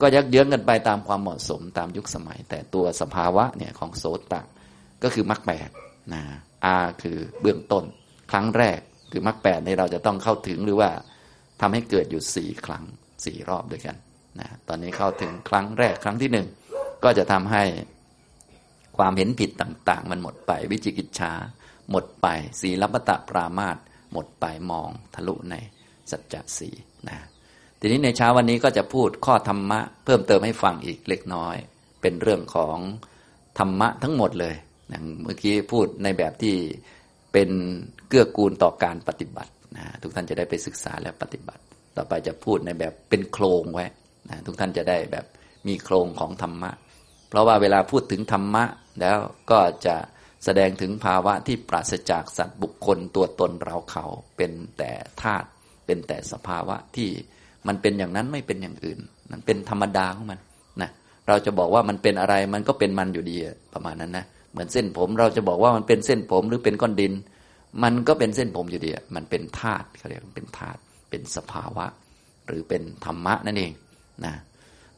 ก็ยักเยื้องกันไปตามความเหมาะสมตามยุคสมัย แต่ตัวสภาวะเนี่ยของโสตะก็คือมรรคแปดนะอาคือเบื้องต้น ครั้งแรกคือมรรคแปดในเราจะต้องเข้าถึงหรือว่าทำให้เกิดอยู่สี่ครั้งสี่รอบด้วยกัน นะตอนนี้เข้าถึงครั้งแรกครั้งที่หนึ่งก็จะทำให้ความเห็นผิดต่าง ๆ มันหมดไป วิจิกิจฉาหมดไปสีลับตะปรามาตหมดไปมองทะลุในสัจจะสีนะทีนี้ในเช้าวันนี้ก็จะพูดข้อธรรมะ เพิ่มเติมให้ฟังอีกเล็กน้อย เป็นเรื่องของธรรมะทั้งหมดเลยอย่างเมื่อกี้พูดในแบบที่เป็นเกื้อกูลต่อการปฏิบัตินะทุกท่านจะได้ไปศึกษาและปฏิบัติ ต่อไปจะพูดในแบบเป็นโครงไว้ นะทุกท่านจะได้แบบมีโครงของธรรมะ เพราะว่าเวลาพูดถึงธรรมะแล้วก็จะแสดงถึงภาวะที่ปราศจากสัตว์บุคคลตัวตนเราเขาเป็นแต่ธาตุเป็นแต่สภาวะที่มันเป็นอย่างนั้นไม่เป็นอย่างอื่น มันเป็นธรรมดาของมันนะเราจะบอกว่ามันเป็นอะไรมันก็เป็นมันอยู่ดีประมาณนั้นนะเหมือนเส้นผมเราจะบอกว่ามันเป็นเส้นผมหรือเป็นก้อนดิน มันก็เป็นเส้นผมอยู่ดีมันเป็นธาตุเขาเรียกเป็นธาตุเป็นสภาวะ หรือเป็นธรรมะนั่นเอง นะ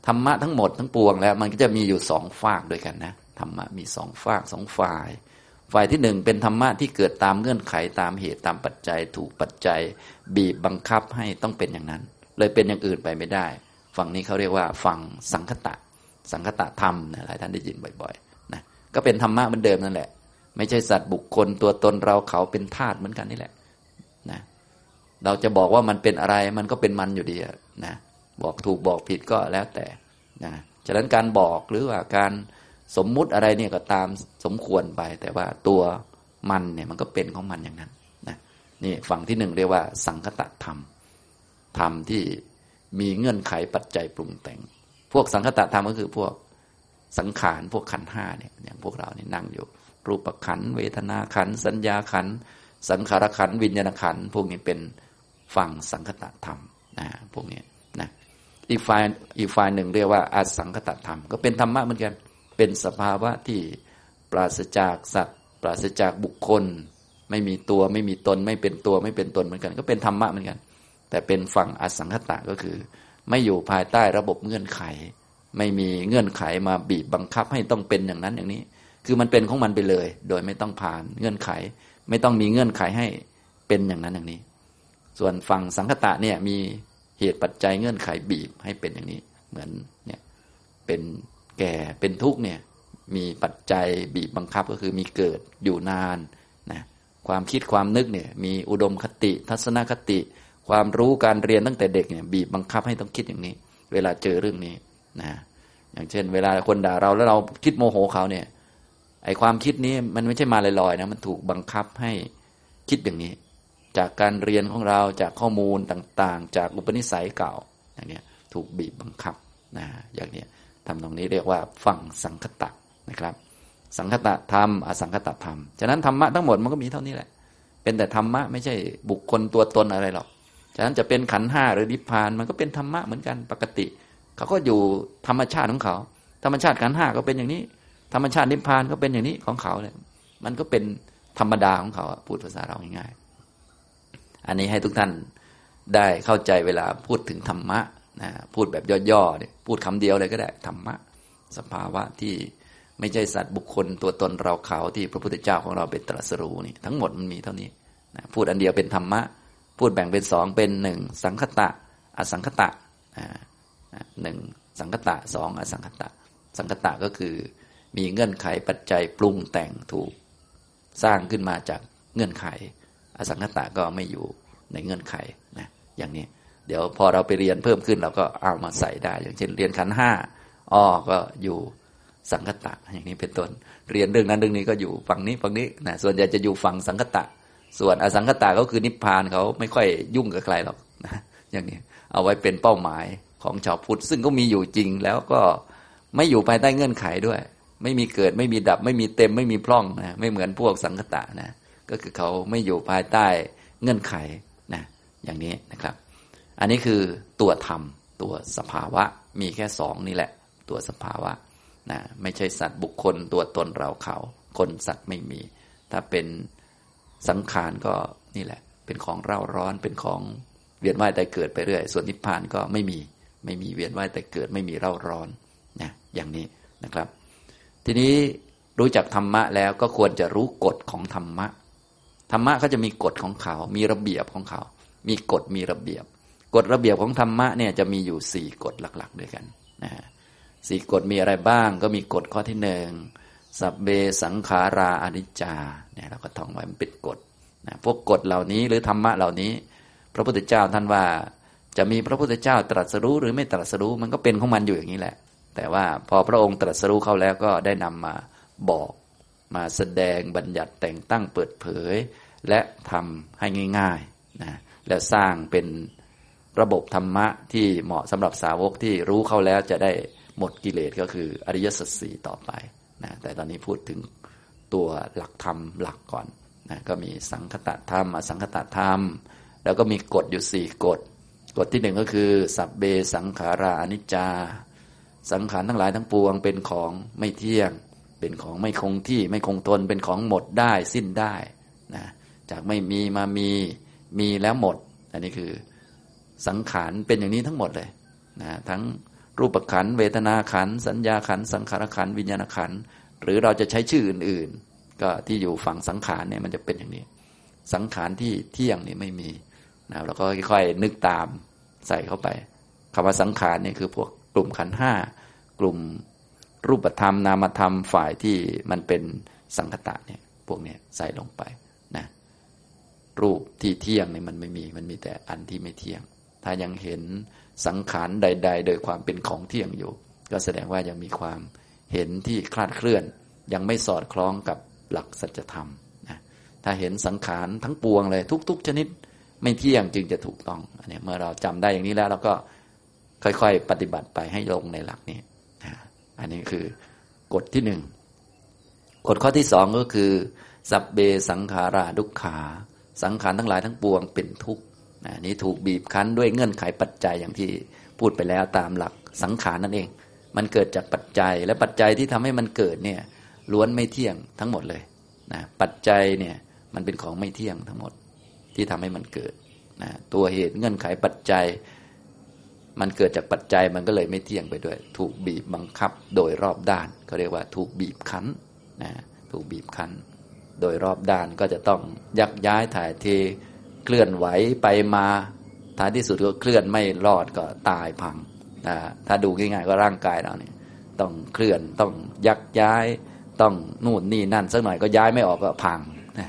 ธรรมะทั้งหมดทั้งปวงแล้ว มันก็จะมีอยู่สองฝากด้วยกันนะธรรมะมีสองฝากสองฝ่าย ฝ่ายที่หนึ่งเป็นธรรมะที่เกิดตามเงื่อนไขตามเหตุตามปัจจัย ถูกปัจจัย บีบบังคับให้ต้องเป็นอย่างนั้น เลยเป็นอย่างอื่นไปไม่ได้ ฝั่งนี้เขาเรียกว่าฝั่งสังคตะ สังคตะธรรมนะหลายท่านได้ยินบ่อยๆนะก็เป็นธรรมะเหมือนเดิมนั่นแหละ ไม่ใช่สัตว์บุคคลตัวตนเราเขาเป็นธาตุเหมือนกันนี่แหละนะเราจะบอกว่ามันเป็นอะไรมันก็เป็นมันอยู่ดีนะ บอกถูกบอกผิดก็แล้วแต่นะฉะนั้นการบอกหรือว่าการสมมุติอะไรเนี่ยก็ตามสมควรไป แต่ว่าตัวมันเนี่ยมันก็เป็นของมันอย่างนั้นนะนี่ฝั่งที่หนึ่งเรียกว่า สังคตธรรมธรรมที่มีเงื่อนไขปัจจัยปรุงแต่ง พวกสังคตธรรมก็คือพวกสังขารพวกขันห้าเนี่ยอย่างพวกเราเนี่ยนั่งอยู่ รูปขันเวทนาขันสัญญาขันสังขารขันวิญญาณขันพวกนี้เป็นฝั่งสังคตธรรมนะพวกนี้ อีกฝ่ายอีกฝ่ายหนึ่งเรียกว่าอาสังคตธรรม ก็เป็นธรรมะเหมือนกัน เป็นสภาวะที่ปราศจากสัตว์ ปราศจากบุคคล ไม่มีตัวไม่มีตน ไม่เป็นตัวไม่เป็นตนเหมือนกัน ก็เป็นธรรมะเหมือนกัน แต่เป็นฝั่งอสังขตะก็คือ ไม่อยู่ภายใต้ระบบเงื่อนไข ไม่มีเงื่อนไขมาบีบบังคับให้ต้องเป็นอย่างนั้นอย่างนี้ คือมันเป็นของมันไปเลย โดยไม่ต้องผ่านเงื่อนไข ไม่ต้องมีเงื่อนไขให้เป็นอย่างนั้นอย่างนี้ ส่วนฝั่งสังคตะเนี่ยมี เหตุปัจจัยเงื่อนไขบีบให้เป็นอย่างนี้ เหมือนเนี่ยเป็นแก่เป็นทุกข์เนี่ยมีปัจจัยบีบบังคับก็คือมีเกิดอยู่นานนะความคิดความนึกเนี่ยมีอุดมคติทัศนคติ ความรู้การเรียนตั้งแต่เด็กเนี่ยบีบบังคับให้ต้องคิดอย่างนี้ เวลาเจอเรื่องนี้นะอย่างเช่น เวลาคนด่าเราแล้วเราคิดโมโหเขาเนี่ยไอความคิดนี้มันไม่ใช่มาลอยๆนะมันถูกบังคับให้คิดอย่างนี้ จากการเรียนของเราจากข้อมูลต่างๆ จากอุปนิสัยเก่าอย่างนี้ถูกบีบบังคับนะอย่างนี้ทำตรงนี้เรียกว่าฝั่งสังคตะนะครับ สังคตะธรรมอสังคตะธรรมฉะนั้นธรรมะทั้งหมดมันก็มีเท่านี้แหละ เป็นแต่ธรรมะไม่ใช่บุคคลตัวตนอะไรหรอกฉะนั้นจะเป็นขันห้าหรือนิพพานมันก็เป็นธรรมะเหมือนกันปกติ เขาก็อยู่ธรรมชาติของเขา ธรรมชาติขันห้าก็เป็นอย่างนี้ ธรรมชาตินิพพานก็เป็นอย่างนี้ของเขาเลยมันก็เป็นธรรมดาของเขาพูดภาษาเราง่ายๆ อันนี้ให้ทุกท่านได้เข้าใจเวลาพูดถึงธรรมะนะพูดแบบย่อๆเนี่ยพูดคำเดียวเลยก็ได้ธรรมะสภาวะที่ไม่ใช่สัตว์บุคคลตัวตนเราเขาที่พระพุทธเจ้าของเราเป็นตรัสรู้นี่ทั้งหมดมันมีเท่านี้นะพูดอันเดียวเป็นธรรมะ พูดแบ่งเป็นสองเป็นหนึ่งสังคตะ อสังคตะหนึ่งสังคตะสองอสังคตะ สังคตะก็คือมีเงื่อนไขปัจจัยปรุงแต่งถูกสร้างขึ้นมาจากเงื่อนไข อสังคตะก็ไม่อยู่ในเงื่อนไขนะอย่างนี้ เดี๋ยวพอเราไปเรียนเพิ่มขึ้นเราก็เอามาใส่ได้ อย่างเช่น เรียนขันห้าอ้อก็อยู่สังคตะอย่างนี้เป็นต้น เรียนเรื่องนั้นเรื่องนี้ก็อยู่ฝั่งนี้ฝั่งนี้นะส่วนใหญ่จะอยู่ฝั่งสังคตะ ส่วนอสังคตะก็คือนิพพานเขาไม่ค่อยยุ่งกับใครหรอกนะอย่างนี้เอาไว้เป็นเป้าหมายของชาวพุทธ ซึ่งก็มีอยู่จริงแล้วก็ไม่อยู่ภายใต้เงื่อนไขด้วย ไม่มีเกิดไม่มีดับ ไม่มีเต็มไม่มีพร่องนะไม่เหมือนพวกสังคตะนะ ก็คือเขาไม่อยู่ภายใต้เงื่อนไขนะอย่างนี้นะครับ อันนี้คือตัวธรรมตัวสภาวะมีแค่สองนี่แหละ ตัวสภาวะนะไม่ใช่สัตว์บุคคลตัวตนเราเขา คนสัตว์ไม่มี ถ้าเป็นสังขารก็นี่แหละ เป็นของเร่าร้อนเป็นของเวียนว่ายแต่เกิดไปเรื่อย ส่วนนิพพานก็ไม่มีไม่มีเวียนว่ายแต่เกิดไม่มีเร่าร้อนนะอย่างนี้นะครับ ทีนี้รู้จักธรรมะแล้วก็ควรจะรู้กฎของธรรมะ ธรรมะเขาจะมีกฎของเขา มีระเบียบของเขา มีกฎมีระเบียบ กฎระเบียบของธรรมะเนี่ยจะมีอยู่สี่กฎหลัก ๆ ด้วยกันนะฮะสี่กฎมีอะไรบ้าง ก็มีกฎข้อที่หนึ่งสัพเบสังขาราอนิจจาเนี่ยเราก็ท่องไว้มันเป็นกฎนะพวกกฎเหล่านี้หรือธรรมะเหล่านี้ พระพุทธเจ้าท่านว่าจะมีพระพุทธเจ้าตรัสรู้หรือไม่ตรัสรู้มันก็เป็นของมันอยู่อย่างนี้แหละ แต่ว่าพอพระองค์ตรัสรู้เข้าแล้วก็ได้นำมาบอก มาแสดงบัญญัติแต่งตั้งเปิดเผย และทำให้ง่ายๆนะแล้วสร้างเป็นระบบธรรมะที่เหมาะสำหรับสาวกที่รู้เข้าแล้วจะได้หมดกิเลสก็คืออริยสัจสี่ต่อไปนะแต่ตอนนี้พูดถึงตัวหลักธรรมหลักก่อนนะก็มีสังคตธรรมอสังคตธรรม แล้วก็มีกฎอยู่สี่กฎ กฎที่หนึ่งก็คือสัพเบสังขาราอนิจจา สังขารทั้งหลายทั้งปวงเป็นของไม่เที่ยง เป็นของไม่คงที่ไม่คงทนเป็นของหมดได้สิ้นได้นะจากไม่มีมามีมีแล้วหมด อันนี้คือสังขารเป็นอย่างนี้ทั้งหมดเลยนะทั้งรูปขันเวทนาขันสัญญาขันสังขารขันวิญญาณขันหรือเราจะใช้ชื่ออื่น ๆ ก็ที่อยู่ฝั่งสังขารเนี่ยมันจะเป็นอย่างนี้ สังขารที่เที่ยงนี่ไม่มีนะเราก็ค่อยๆนึกตามใส่เข้าไปคำว่าสังขารนี่คือพวกกลุ่มขันห้ากลุ่ม รูปธรรมนามธรรมฝ่ายที่มันเป็นสังคตะเนี่ยพวกนี้ใส่ลงไปนะรูปที่เที่ยงเนี่ยมันไม่มีมันมีแต่อันที่ไม่เที่ยง ถ้ายังเห็นสังขารใด ๆ โดยความเป็นของเที่ยงอยู่ ก็แสดงว่ายังมีความเห็นที่คลาดเคลื่อน ยังไม่สอดคล้องกับหลักสัจธรรมนะถ้าเห็นสังขารทั้งปวงเลยทุก ๆ ชนิดไม่เที่ยงจึงจะถูกต้องอันนี้เมื่อเราจำได้อย่างนี้แล้วเราก็ค่อยๆ ปฏิบัติไปให้ลงในหลักนี้ อันนี้คือกฎที่หนึ่งกฎข้อที่สองก็คือ สัพเบสังขาราดุขา สังขารทั้งหลายทั้งปวงเป็นทุกข์นี้ถูกบีบคั้นด้วยเงื่อนไขปัจจัยอย่างที่พูดไปแล้วตามหลักสังขารนั่นเอง มันเกิดจากปัจจัยและปัจจัยที่ทำให้มันเกิดเนี่ยล้วนไม่เที่ยงทั้งหมดเลยนะปัจจัยเนี่ยมันเป็นของไม่เที่ยงทั้งหมดที่ทำให้มันเกิดนะตัวเหตุเงื่อนไขปัจจัย มันเกิดจากปัจจัยมันก็เลยไม่เที่ยงไปด้วย ถูกบีบบังคับโดยรอบด้านเขาเรียกว่าถูกบีบคั้นนะถูกบีบคั้น โดยรอบด้านก็จะต้องยักย้ายถ่ายเทเคลื่อนไหวไปมาท้ายที่สุดก็เคลื่อนไม่รอดก็ตายพังนะถ้าดูง่ายๆก็ร่างกายเราเนี่ยต้องเคลื่อนต้องยักย้ายต้องนู่นนี่นั่นสักหน่อยก็ย้ายไม่ออกก็พังนะ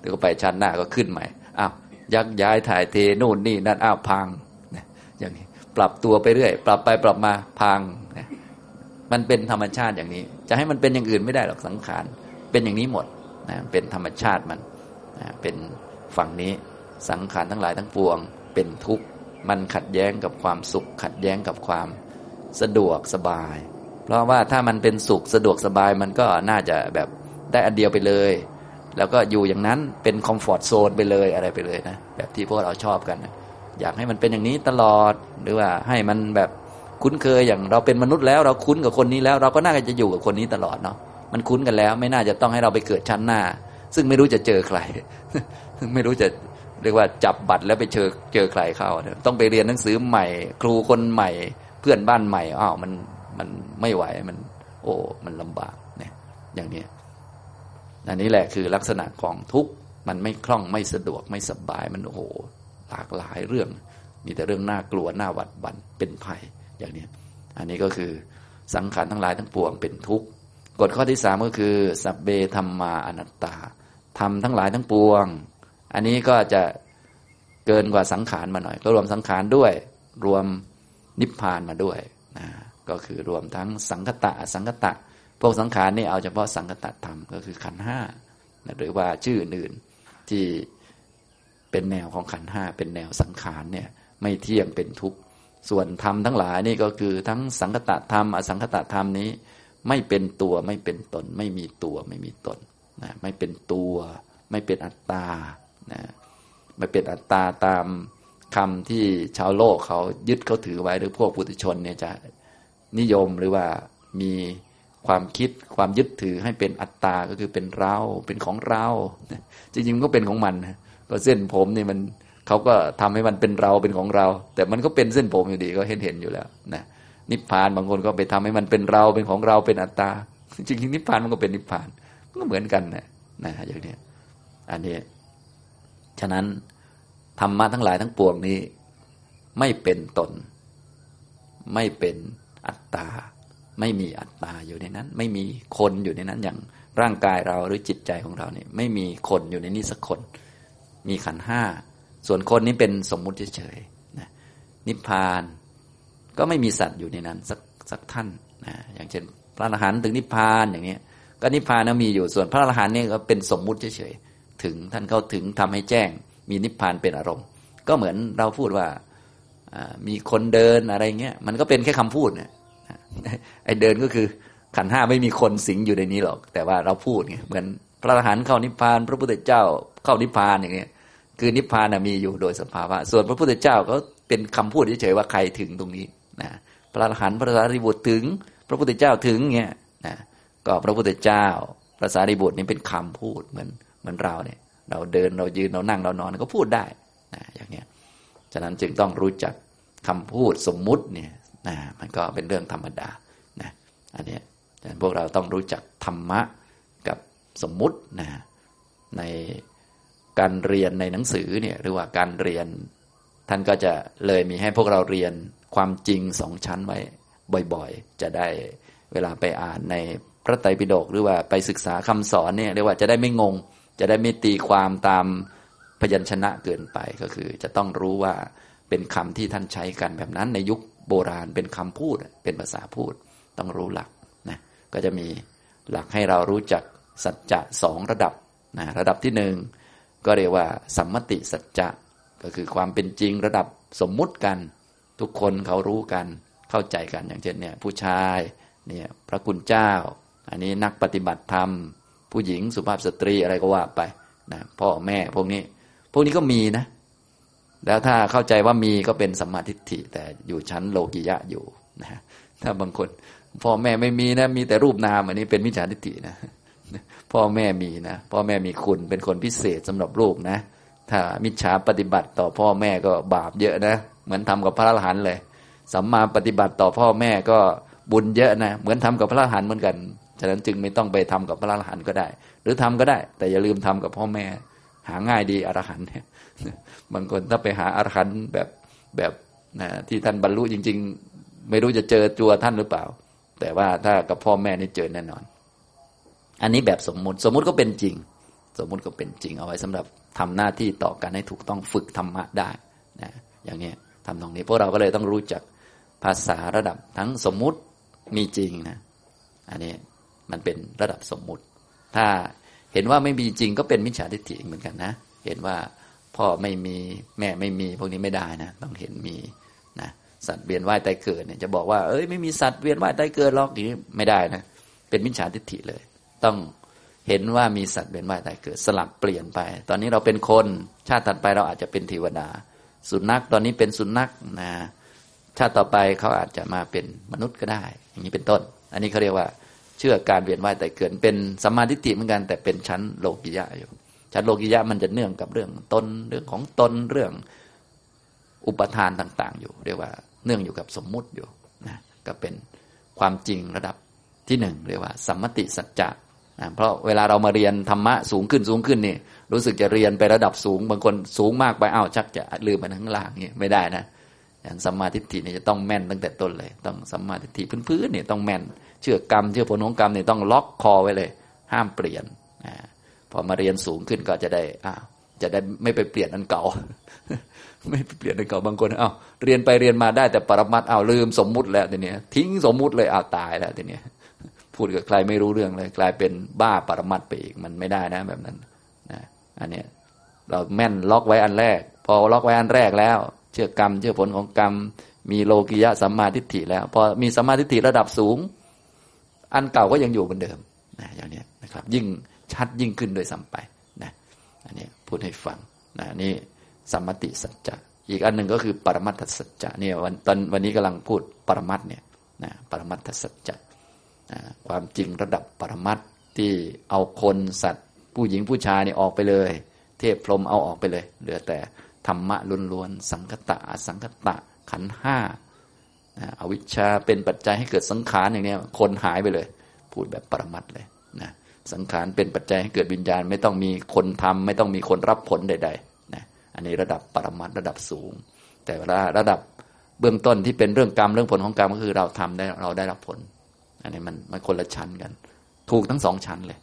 เดี๋ยวก็ไปชั้นหน้าก็ขึ้นใหม่อ้าวยักย้ายถ่ายเทนู่นนี่นั่นอ้าวพังนะอย่างนี้ ปรับตัวไปเรื่อย ปรับไปปรับมาพังนะมันเป็นธรรมชาติอย่างนี้ จะให้มันเป็นอย่างอื่นไม่ได้หรอกสังขารเป็นอย่างนี้หมดนะเป็นธรรมชาติมันนะเป็นฝั่งนี้สังขารทั้งหลายทั้งปวง เป็นทุกข์มันขัดแย้งกับความสุข ขัดแย้งกับความสะดวกสบาย เพราะว่าถ้ามันเป็นสุขสะดวกสบายมันก็น่าจะแบบได้อันเดียวไปเลย แล้วก็อยู่อย่างนั้นเป็นคอมฟอร์ทโซนไปเลยอะไรไปเลยนะแบบที่พวกเราชอบกันนะ อยากให้มันเป็นอย่างนี้ตลอดหรือว่าให้มันแบบคุ้นเคยอย่างเราเป็นมนุษย์แล้ว เราคุ้นกับคนนี้แล้ว เราก็น่าจะอยู่กับคนนี้ตลอดเนาะมันคุ้นกันแล้ว ไม่น่าจะต้องให้เราไปเกิดชั้นหน้า ซึ่งไม่รู้จะเจอใคร ไม่รู้จะเรียกว่าจับบัตรแล้วไปเจอเจอใครเข้าต้องไปเรียนหนังสือใหม่ ครูคนใหม่ เพื่อนบ้านใหม่อ้าวมันมันไม่ไหวมัน โอ้มันลำบากเนี่ยอย่างนี้อันนี้แหละคือลักษณะของทุกข์มันไม่คล่องไม่สะดวกไม่สบายมันโอ้โห หลากหลายเรื่อง มีแต่เรื่องน่ากลัวน่าหวัดบันเป็นภัยอย่างนี้อันนี้ก็คือสังขารทั้งหลายทั้งปวงเป็นทุกข์กฎข้อที่สามก็คือสัพเบธรรมาอนัตตาทำทั้งหลายทั้งปวง อันนี้ก็จะเกินกว่าสังขารมาหน่อย ก็รวมสังขารด้วย รวมนิพพานมาด้วยนะก็คือรวมทั้งสังคตะสังคตะ พวกสังขารนี่เอาเฉพาะสังคตะธรรมก็คือขันห้าหรือว่าชื่ออื่นที่ เป็นแนวของขันห้าเป็นแนวสังขารเนี่ยไม่เที่ยงเป็นทุกข์ส่วนธรรมทั้งหลายนี่ก็คือทั้งสังคตะธรรมอสังคตะธรรมนี้ ไม่เป็นตัวไม่เป็นตน ไม่มีตัวไม่มีตนนะไม่เป็นตัว ไม่เป็นอัตตานะไม่เป็นอัตตาตามคำที่ชาวโลกเขายึดเขาถือไว้หรือพวกปุถุชนเนี่ยจะนิยมหรือว่ามีความคิดความยึดถือให้เป็นอัตตาก็คือเป็นเราเป็นของเราจริงๆก็เป็นของมันก็ เส้นผมนี่มันเขาก็ทำให้มันเป็นเราเป็นของเรา แต่มันก็เป็นเส้นผมอยู่ดีก็เห็นเห็นอยู่แล้วนะนิพพานบางคนก็ไปทำให้มันเป็นเราเป็นของเราเป็นอัตตาจริงๆนิพพานมันก็เป็นนิพพานมันก็เหมือนกันนะนะอย่างนี้อันนี้ ฉะนั้นธรรมะทั้งหลายทั้งปวงนี้ ไม่เป็นตน ไม่เป็นอัตตา ไม่มีอัตตาอยู่ในนั้น ไม่มีคนอยู่ในนั้นอย่างร่างกายเราหรือจิตใจของเราเนี่ยไม่มีคนอยู่ในนี้สักคน มีขันห้า ส่วนคนนี้เป็นสมมุติเฉยๆนะนิพพานก็ไม่มีสัตว์อยู่ในนั้นสักสักท่านนะอย่างเช่น พระอรหันต์ถึงนิพพานอย่างนี้ก็นิพพานมีอยู่ส่วนพระอรหันต์นี่ก็เป็นสมมุติเฉยๆถึงท่านเข้าถึงทำให้แจ้ง มีนิพพานเป็นอารมณ์ ก็เหมือนเราพูดว่ามีคนเดินอะไรเงี้ยมันก็เป็นแค่คำพูดเนี่ยไอ้เดินก็คือขันห้าไม่มีคนสิงอยู่ในนี้หรอก แต่ว่าเราพูดไงเหมือนพระอรหันต์เข้านิพพาน พระพุทธเจ้าเข้านิพพานอย่างเงี้ย คือนิพพานมีอยู่โดยสภาวะ ส่วนพระพุทธเจ้าก็เป็นคำพูดเฉยๆว่าใครถึงตรงนี้นะพระอรหันต์พระสารีบุตรถึง พระพุทธเจ้าถึงเงี้ยนะก็พระพุทธเจ้าพระสารีบุตรนี่เป็นคำพูดเหมือนเหมือนเราเนี่ย เราเดินเรายืนเรานั่งเรานอนก็พูดได้นะอย่างเงี้ยฉะนั้นจึงต้องรู้จักคำพูดสมมุติเนี่ยนะมันก็เป็นเรื่องธรรมดานะอันนี้ฉะนั้นพวกเราต้องรู้จักธรรมะกับสมมุตินะใน การเรียนในหนังสือเนี่ยหรือว่าการเรียน ท่านก็จะเลยมีให้พวกเราเรียนความจริงสองชั้นไว้บ่อยๆ จะได้เวลาไปอ่านในพระไตรปิฎกหรือว่าไปศึกษาคำสอนเนี่ยเรียกว่าจะได้ไม่งง จะได้ไม่ตีความตามพยัญชนะเกินไปก็คือ จะต้องรู้ว่าเป็นคำที่ท่านใช้กันแบบนั้นในยุคโบราณเป็นคำพูดเป็นภาษาพูดต้องรู้หลักนะก็จะมีหลักให้เรารู้จักสัจจะสองระดับนะระดับที่หนึ่ง ก็เรียกว่า สัมมติสัจจะก็คือความเป็นจริงระดับสมมุติกัน ทุกคนเขารู้กันเข้าใจกันอย่างเช่นเนี่ยผู้ชายเนี่ยพระคุณเจ้า อันนี้นักปฏิบัติธรรม ผู้หญิงสุภาพสตรีอะไรก็ว่าไปนะพ่อแม่พวกนี้ พวกนี้ก็มีนะ แล้วถ้าเข้าใจว่ามีก็เป็นสัมมาทิฏฐิแต่อยู่ชั้นโลกิยะอยู่นะถ้าบางคนพ่อแม่ไม่มีนะมีแต่รูปนามอันนี้เป็นมิจฉาทิฏฐินะ พ่อแม่มีนะ พ่อแม่มีคุณเป็นคนพิเศษสำหรับลูกนะ ถ้ามิจฉาปฏิบัติต่อพ่อแม่ก็บาปเยอะนะ เหมือนทำกับพระอรหันต์เลย สัมมาปฏิบัติต่อพ่อแม่ก็บุญเยอะนะ เหมือนทำกับพระอรหันต์เหมือนกัน ฉะนั้นจึงไม่ต้องไปทำกับพระอรหันต์ก็ได้ หรือทำก็ได้ แต่อย่าลืมทำกับพ่อแม่ หาง่ายดีอรหันต์เนี่ย บางคนถ้าไปหาอรหันต์แบบแบบนะที่ท่านบรรลุจริง ๆ ไม่รู้จะเจอจัวท่านหรือเปล่า แต่ว่าถ้ากับพ่อแม่นี่เจอแน่นอน อันนี้แบบสมมุติ สมมุติก็เป็นจริง สมมุติก็เป็นจริง เอาไว้สำหรับทำหน้าที่ต่อกันให้ถูกต้องฝึกธรรมะได้นะอย่างนี้ทำตรงนี้พวกเราก็เลยต้องรู้จักภาษาระดับทั้งสมมุติมีจริงนะอันนี้มันเป็นระดับสมมุติ ถ้าเห็นว่าไม่มีจริงก็เป็นมิจฉาทิฏฐิเหมือนกันนะ เห็นว่าพ่อไม่มีแม่ไม่มีพวกนี้ไม่ได้นะ ต้องเห็นมีนะสัตว์เวียนว่ายตายเกิดเนี่ยจะบอกว่าเอ้ยไม่มีสัตว์เวียนว่ายตายเกิดหรอกอย่างนี้ไม่ได้นะ เป็นมิจฉาทิฏฐิเลย ต้องเห็นว่ามีสัตว์เป็นว่ายตายเกิดสลับเปลี่ยนไป ตอนนี้เราเป็นคนชาติถัดไปเราอาจจะเป็นเทวดา สุนัขตอนนี้เป็นสุนัขนะชาติต่อไปเขาอาจจะมาเป็นมนุษย์ก็ได้ อย่างนี้เป็นต้น อันนี้เขาเรียกว่าเชื่อการเวียนว่ายแต่เกิดเป็นสัมมาทิฏฐิเหมือนกันแต่เป็นชั้นโลกิยะอยู่ ชั้นโลกิยะมันจะเนื่องกับเรื่องตนเรื่องของตนเรื่องอุปทานต่าง ๆ อยู่ เรียกว่าเนื่องอยู่กับสมมุติอยู่นะก็เป็นความจริงระดับที่หนึ่งเรียกว่าสัมมติสัจจะนะ เพราะเวลาเรามาเรียนธรรมะสูงขึ้นสูงขึ้นนี่รู้สึกจะเรียนไประดับสูง บางคนสูงมากไปอ้าวชักจะลืมไปข้างล่างนี่ไม่ได้นะอย่างสัมมาทิฏฐินี่จะต้องแม่นตั้งแต่ต้นเลย ต้องสัมมาทิฏฐิพื้นๆนี่ต้องแม่น เชื่อกรรมเชื่อผลของกรรมเนี่ยต้องล็อกคอไว้เลย ห้ามเปลี่ยนนะพอมาเรียนสูงขึ้นก็จะได้อ้าวจะได้ไม่ไปเปลี่ยนอันเก่า ไม่ไปเปลี่ยนอันเก่าบางคนอ้าวเรียนไปเรียนมาได้แต่ปรมัตอ้าวลืมสมมุติแล้วทีเนี้ยทิ้งสมมุติเลยอ้าวตายแล้วทีเนี้ย พูดกับใครไม่รู้เรื่องเลย กลายเป็นบ้าปรมัตไปอีกมันไม่ได้นะแบบนั้นนะอันนี้เราแม่นล็อกไว้อันแรก พอล็อกไว้อันแรกแล้ว เชื่อกรรม เชื่อผลของกรรม มีโลกิยะสัมมาทิฏฐิแล้วพอมีสัมมาทิฏฐิระดับสูง อันเก่าก็ยังอยู่เหมือนเดิมนะอย่างนี้นะครับ ยิ่งชัดยิ่งขึ้นโดยสัมไปนะอันนี้พูดให้ฟังนะนี่สัมมติสัจจะอีกอันหนึ่งก็คือปรมัตถสัจจะเนี่ยวันตอนวันนี้กำลังพูดปรมัตเนี่ยนะปรมัตถสัจจะ ความจริงระดับปรมัตที่เอาคนสัตว์ ผู้หญิงผู้ชายนี่ออกไปเลย เทพพรมเอาออกไปเลย เหลือแต่ธรรมะล้วนๆสังคตะสังคตะขันห้าอวิชชาเป็นปัจจัยให้เกิดสังขารอย่างนี้คนหายไปเลย พูดแบบปรมัตเลยนะสังขารเป็นปัจจัยให้เกิดวิญญาณ ไม่ต้องมีคนทำไม่ต้องมีคนรับผลใดๆนะอันนี้ระดับปรมัตระดับสูง แต่เวลาระดับเบื้องต้นที่เป็นเรื่องกรรมเรื่องผลของกรรมก็คือเราทำได้เราได้รับผล อันนี้มันมันคนละชั้นกัน ถูกทั้งสองชั้นเลย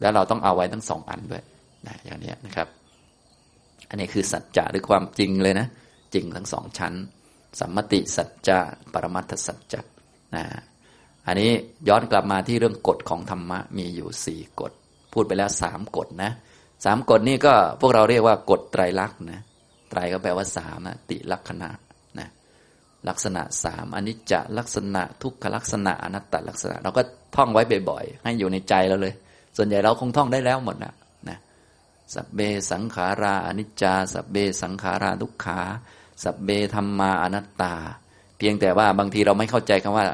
แล้วเราต้องเอาไว้ทั้งสองอันด้วยนะอย่างนี้นะครับ อันนี้คือสัจจะหรือความจริงเลยนะ จริงทั้งสองชั้น สัมมติสัจจะปรมัตถสัจจะนะอันนี้ย้อนกลับมาที่เรื่องกฎของธรรมะมีอยู่สี่กฎ พูดไปแล้วสามกฎนะสามกฎนี่ก็พวกเราเรียกว่ากฎไตรลักษณ์นะไตรก็แปลว่าสามนะติลักษณะนะ ลักษณะสามอนิจจลักษณะทุกขลักษณะอนัตตลักษณะ เราก็ท่องไว้บ่อยๆ ให้อยู่ในใจเราเลย ส่วนใหญ่เราคงท่องได้แล้วหมดนะนะสัพเบสังขาราอนิจจาสัพเบสังขาราทุกขาสัพเบธรรมาอนัตตา เพียงแต่ว่าบางทีเราไม่เข้าใจคำว่า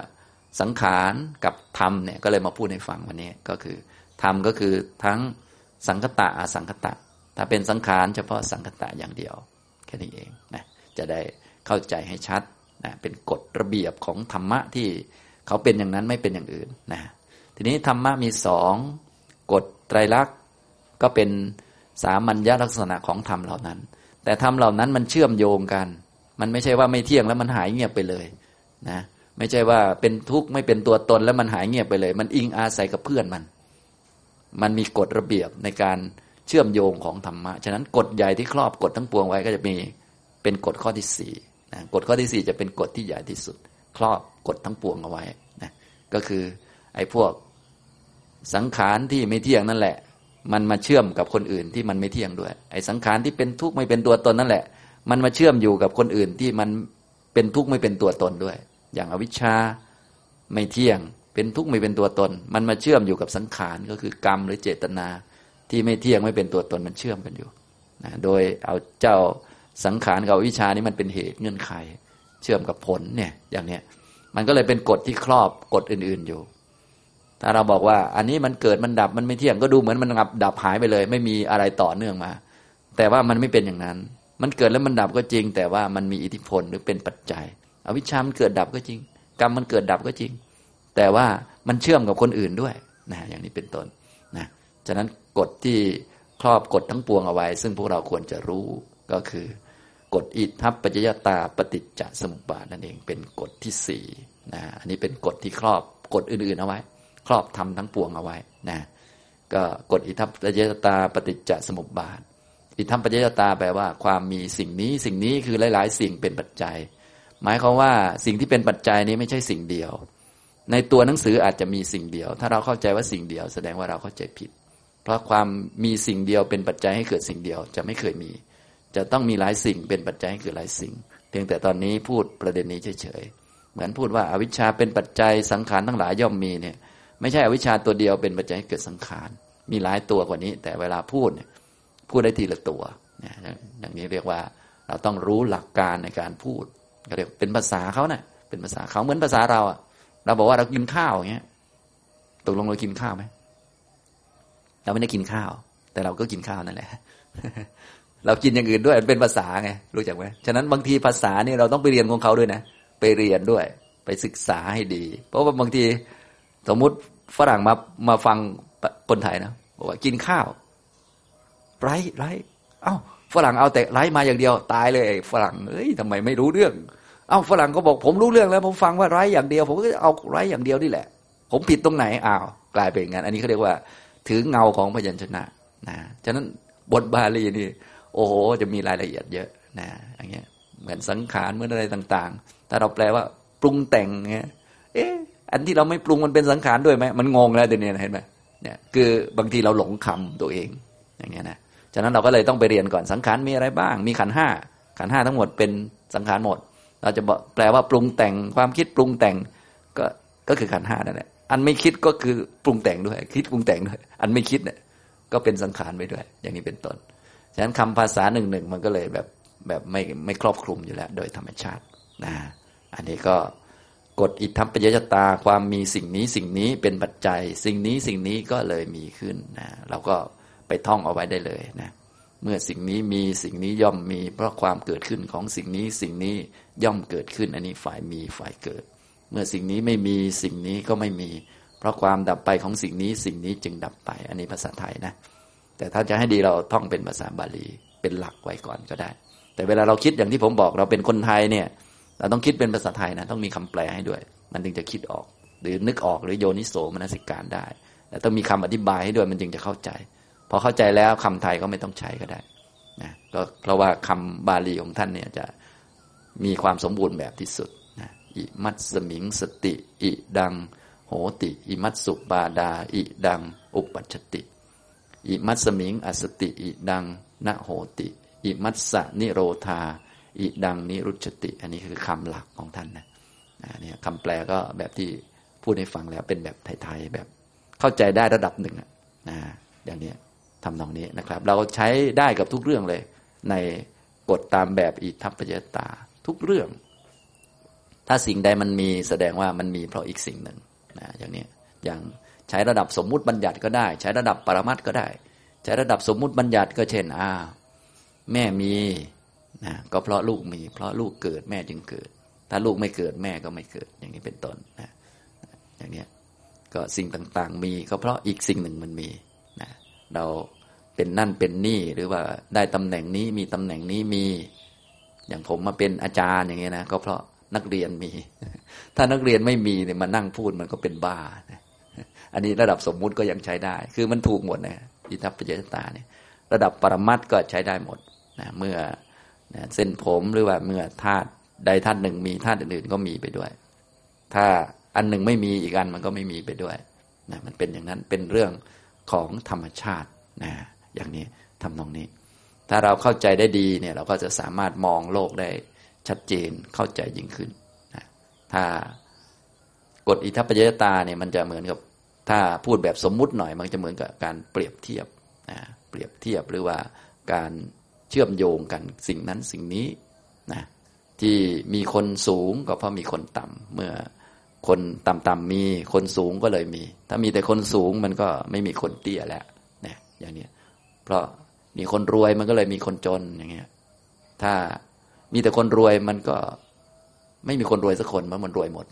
สังขารกับธรรมเนี่ยก็เลยมาพูดให้ฟังวันนี้ก็คือธรรมก็คือทั้งสังคตะอสังคตะ ถ้าเป็นสังขารเฉพาะสังคตะอย่างเดียว แค่นี้เองนะจะได้เข้าใจให้ชัด นะเป็นกฎระเบียบของธรรมะที่เขาเป็นอย่างนั้นไม่เป็นอย่างอื่นนะทีนี้ธรรมะมีสองกฎไตรลักษณ์ก็เป็นสามัญญลักษณะของธรรมเหล่านั้น แต่ธรรมเหล่านั้นมันเชื่อมโยงกัน มันไม่ใช่ว่าไม่เที่ยงแล้วมันหายเงียบไปเลยนะไม่ใช่ว่าเป็นทุกข์ไม่เป็นตัวตนแล้วมันหายเงียบไปเลย มันอิงอาศัยกับเพื่อนมัน มันมีกฎระเบียบในการเชื่อมโยงของธรรมะ ฉะนั้นกฎใหญ่ที่ครอบกฎทั้งปวงไว้ก็จะมีเป็นกฎข้อที่สี่ นะกฎข้อที่สี่จะเป็นกฎที่ใหญ่ที่สุด ครอบกฎทั้งปวงเอาไว้นะก็คือไอ้พวกสังขารที่ไม่เที่ยงนั่นแหละ มันมาเชื่อมกับคนอื่นที่มันไม่เที่ยงด้วยไอ้สังขารที่เป็นทุกข์ไม่เป็นตัวตนนั่นแหละ มันมาเชื่อมอยู่กับคนอื่นที่มันเป็นทุกข์ไม่เป็นตัวตนด้วย อย่างอวิชชาไม่เที่ยง เป็นทุกข์ไม่เป็นตัวตน มันมาเชื่อมอยู่กับสังขารก็คือกรรมหรือเจตนาที่ไม่เที่ยงไม่เป็นตัวตนมันเชื่อมกันอยู่นะโดยเอาเจ้า สังขารกับวิชานี้มันเป็นเหตุเงื่อนไข เชื่อมกับผลเนี่ยอย่างเนี้ยมันก็เลยเป็นกฎที่ครอบกฎอื่น ๆอยู่ ถ้าเราบอกว่าอันนี้มันเกิดมันดับมันไม่เที่ยงก็ดูเหมือนมันดับดับหายไปเลย ไม่มีอะไรต่อเนื่องมา แต่ว่ามันไม่เป็นอย่างนั้น มันเกิดแล้วมันดับก็จริง แต่ว่ามันมีอิทธิพลหรือเป็นปัจจัยอวิชามันเกิดดับก็จริง กรรมมันเกิดดับก็จริง แต่ว่ามันเชื่อมกับคนอื่นด้วยนะอย่างนี้เป็นต้นนะฉะนั้นกฎที่ครอบกฎทั้งปวงเอาไว้ ซึ่งพวกเราควรจะรู้ ก็คือกฎอิทัปปัจจยตาปฏิจจสมุปบาทนั่นเองเป็นกฎที่สี่นะอันนี้เป็นกฎที่ครอบกฎอื่นๆเอาไว้ ครอบทำทั้งปวงเอาไว้นะก็กฎอิทัปปัจจยตาปฏิจจสมุปบาท อิทัปปัจจยตาแปลว่า ความมีสิ่งนี้สิ่งนี้คือหลาย ๆ สิ่งเป็นปัจจัย หมายความว่าสิ่งที่เป็นปัจจัยนี้ไม่ใช่สิ่งเดียว ในตัวหนังสืออาจจะมีสิ่งเดียว ถ้าเราเข้าใจว่าสิ่งเดียว แสดงว่าเราเข้าใจผิด เพราะความมีสิ่งเดียวเป็นปัจจัยให้เกิดสิ่งเดียวจะไม่เคยมี จะต้องมีหลายสิ่งเป็นปัจจัยให้เกิดหลายสิ่ง เพียงแต่ตอนนี้พูดประเด็นนี้เฉยๆเหมือนพูดว่าอาวิชชาเป็นปัจจัยสังขารทั้งหลายย่อมมีเนี่ยไม่ใช่อวิชชาตัวเดียวเป็นปัจจัยให้เกิดสังขาร มีหลายตัวกว่านี้ แต่เวลาพูดเนี่ยพูดได้ทีละตัวเนี่ยอย่างนี้เรียกว่าเราต้องรู้หลักการในการพูดเรียกเป็นภาษาเขาเนะ่ะเป็นภาษาเขาเหมือนภาษาเราอะเราบอกว่าเรากินข้าวอย่างเงี้ยตกลงเรากินข้าวไหมเราไม่ได้กินข้าว แต่เราก็กินข้าวนั่นแหละ เรากินอย่างอื่นด้วยเป็นภาษาไงรู้จักไหมฉะนั้นบางทีภาษานี่เราต้องไปเรียนของเขาด้วยนะ ไปเรียนด้วย ไปศึกษาให้ดี เพราะว่าบางทีสมมุติฝรั่งมามาฟังคนไทยนะบอกว่ากินข้าวไรไรเอ้าฝรั่งเอาแต่ไร้มาอย่างเดียวตายเลยฝรั่งเอ้ยทำไมไม่รู้เรื่อง เอ้าฝรั่งก็บอกผมรู้เรื่องแล้ว ผมฟังว่าไร้อย่างเดียว ผมก็เอาไร้อย่างเดียวนี่แหละ ผมผิดตรงไหนอ้าวกลายเป็นอย่างนั้นอันนี้เขาเรียกว่า ถือเงาของพยัญชนะนะฉะนั้นบทบาลีนี่ โอ้โหจะมีรายละเอียดเยอะนะอย่างเงี้ยเหมือนสังขารเหมือนอะไรต่างๆ ถ้าเราแปลว่าปรุงแต่งเงี้ยเอ๊ะอันที่เราไม่ปรุงมันเป็นสังขารด้วยไหมมันงงแล้วเดี๋ยวนี้เห็นไหมเนี่ยคือบางทีเราหลงคำตัวเองอย่างเงี้ยนะฉะนั้นเราก็เลยต้องไปเรียนก่อนสังขารมีอะไรบ้าง มีขันห้าขันห้าทั้งหมดเป็นสังขารหมด เราจะแปลว่าปรุงแต่งความคิดปรุงแต่งก็ก็คือขันห้านั่นแหละอันไม่คิดก็คือปรุงแต่งด้วย คิดปรุงแต่งด้วย อันไม่คิดเนี่ยก็เป็นสังขารไปด้วย อย่างนี้เป็นต้น ฉะนั้นคำภาษาหนึ่งหนึ่งมันก็เลยแบบแบบไม่ไม่ครอบคลุมอยู่แล้ว โดยธรรมชาตินะอันนี้ก็กฎอิทธิปยจตาความมีสิ่งนี้สิ่งนี้เป็นปัจจัย สิ่งนี้สิ่งนี้ก็เลยมีขึ้นนะเราก็ไปท่องเอาไว้ได้เลยนะเมื่อสิ่งนี้มีสิ่งนี้ย่อมมี เพราะความเกิดขึ้นของสิ่งนี้สิ่งนี้ย่อมเกิดขึ้น อันนี้ฝ่ายมีฝ่ายเกิด เมื่อสิ่งนี้ไม่มีสิ่งนี้ก็ไม่มี เพราะความดับไปของสิ่งนี้สิ่งนี้จึงดับไป อันนี้ภาษาไทยนะ แต่ถ้าจะให้ดีเราท่องเป็นภาษาบาลี เป็นหลักไว้ก่อนก็ได้ แต่เวลาเราคิดอย่างที่ผมบอกเราเป็นคนไทยเนี่ย เราต้องคิดเป็นภาษาไทยนะต้องมีคำแปลให้ด้วย มันถึงจะคิดออก หรือนึกออกหรือโยนิโสมนสิการได้แต่ต้องมีคำอธิบายให้ด้วยมันจึงจะเข้าใจพอเข้าใจแล้วคำไทยก็ไม่ต้องใช้ก็ได้นะก็เพราะว่าคำบาลีของท่านเนี่ยจะมีความสมบูรณ์แบบที่สุดนะอิมัตสมิงสติ อิดัง โหติ อิมัตสุบาดา อิดัง อุปัชติ อิมัตสมิงอสติอิดังนะโหติ อิมัตสนิโรธา อิดังนิรุชติ อันนี้คือคำหลักของท่านนะเนี่ยคำแปลก็แบบที่พูดให้ฟังแล้วเป็นแบบไทยๆแบบเข้าใจได้ระดับหนึ่งนะอย่างนี้ทำนองนี้นะครับ เราใช้ได้กับทุกเรื่องเลย ในกฎตามแบบอิทัปปัจจตาทุกเรื่อง ถ้าสิ่งใดมันมีแสดงว่ามันมีเพราะอีกสิ่งหนึ่งนะอย่างนี้อย่าง ใช้ระดับสมมุติบัญญัติก็ได้ ใช้ระดับปรมัตก็ได้ ใช้ระดับสมมุติบัญญัติก็เช่นอ่าแม่มีนะก็เพราะลูกมี เพราะลูกเกิดแม่จึงเกิด ถ้าลูกไม่เกิดแม่ก็ไม่เกิด อย่างนี้เป็นต้นนะอย่างนี้ก็สิ่งต่างๆ มีก็เพราะอีกสิ่งหนึ่งมันมีนะเราเป็นนั่นเป็นนี่หรือว่าได้ตำแหน่งนี้มีตำแหน่งนี้มี อย่างผมมาเป็นอาจารย์อย่างเงี้ยนะก็เพราะนักเรียนมี ถ้านักเรียนไม่มีเนี่ยมานั่งพูดมันก็เป็นบ้า อันนี้ระดับสมมุติก็ยังใช้ได้ คือมันถูกหมดนะอิทัปปัจจตาเนี่ยระดับปรมัตก็ใช้ได้หมดนะเมื่อนะเส้นผมหรือว่าเมื่อธาตุใดธาตุหนึ่งมีธาตุอื่นๆก็มีไปด้วย ถ้าอันหนึ่งไม่มีอีกอันมันก็ไม่มีไปด้วยนะมันเป็นอย่างนั้นเป็นเรื่องของธรรมชาตินะอย่างนี้ทำตรงนี้ ถ้าเราเข้าใจได้ดีเนี่ยเราก็จะสามารถมองโลกได้ชัดเจนเข้าใจยิ่งขึ้นนะถ้ากฎอิทัปปัจจตาเนี่ยมันจะเหมือนกับ ถ้าพูดแบบสมมุติหน่อยมันจะเหมือนกับการเปรียบเทียบนะเปรียบเทียบหรือว่าการเชื่อมโยงกันสิ่งนั้นสิ่งนี้นะที่มีคนสูงก็เพราะมีคนต่ำเมื่อคนต่ำๆมีคนสูงก็เลยมี ถ้ามีแต่คนสูงมันก็ไม่มีคนเตี้ยแล้วเนี่ยอย่างนี้เพราะมีคนรวยมันก็เลยมีคนจนอย่างเงี้ยถ้ามีแต่คนรวยมันก็ไม่มีคนรวยสักคนมันมันรวยหมด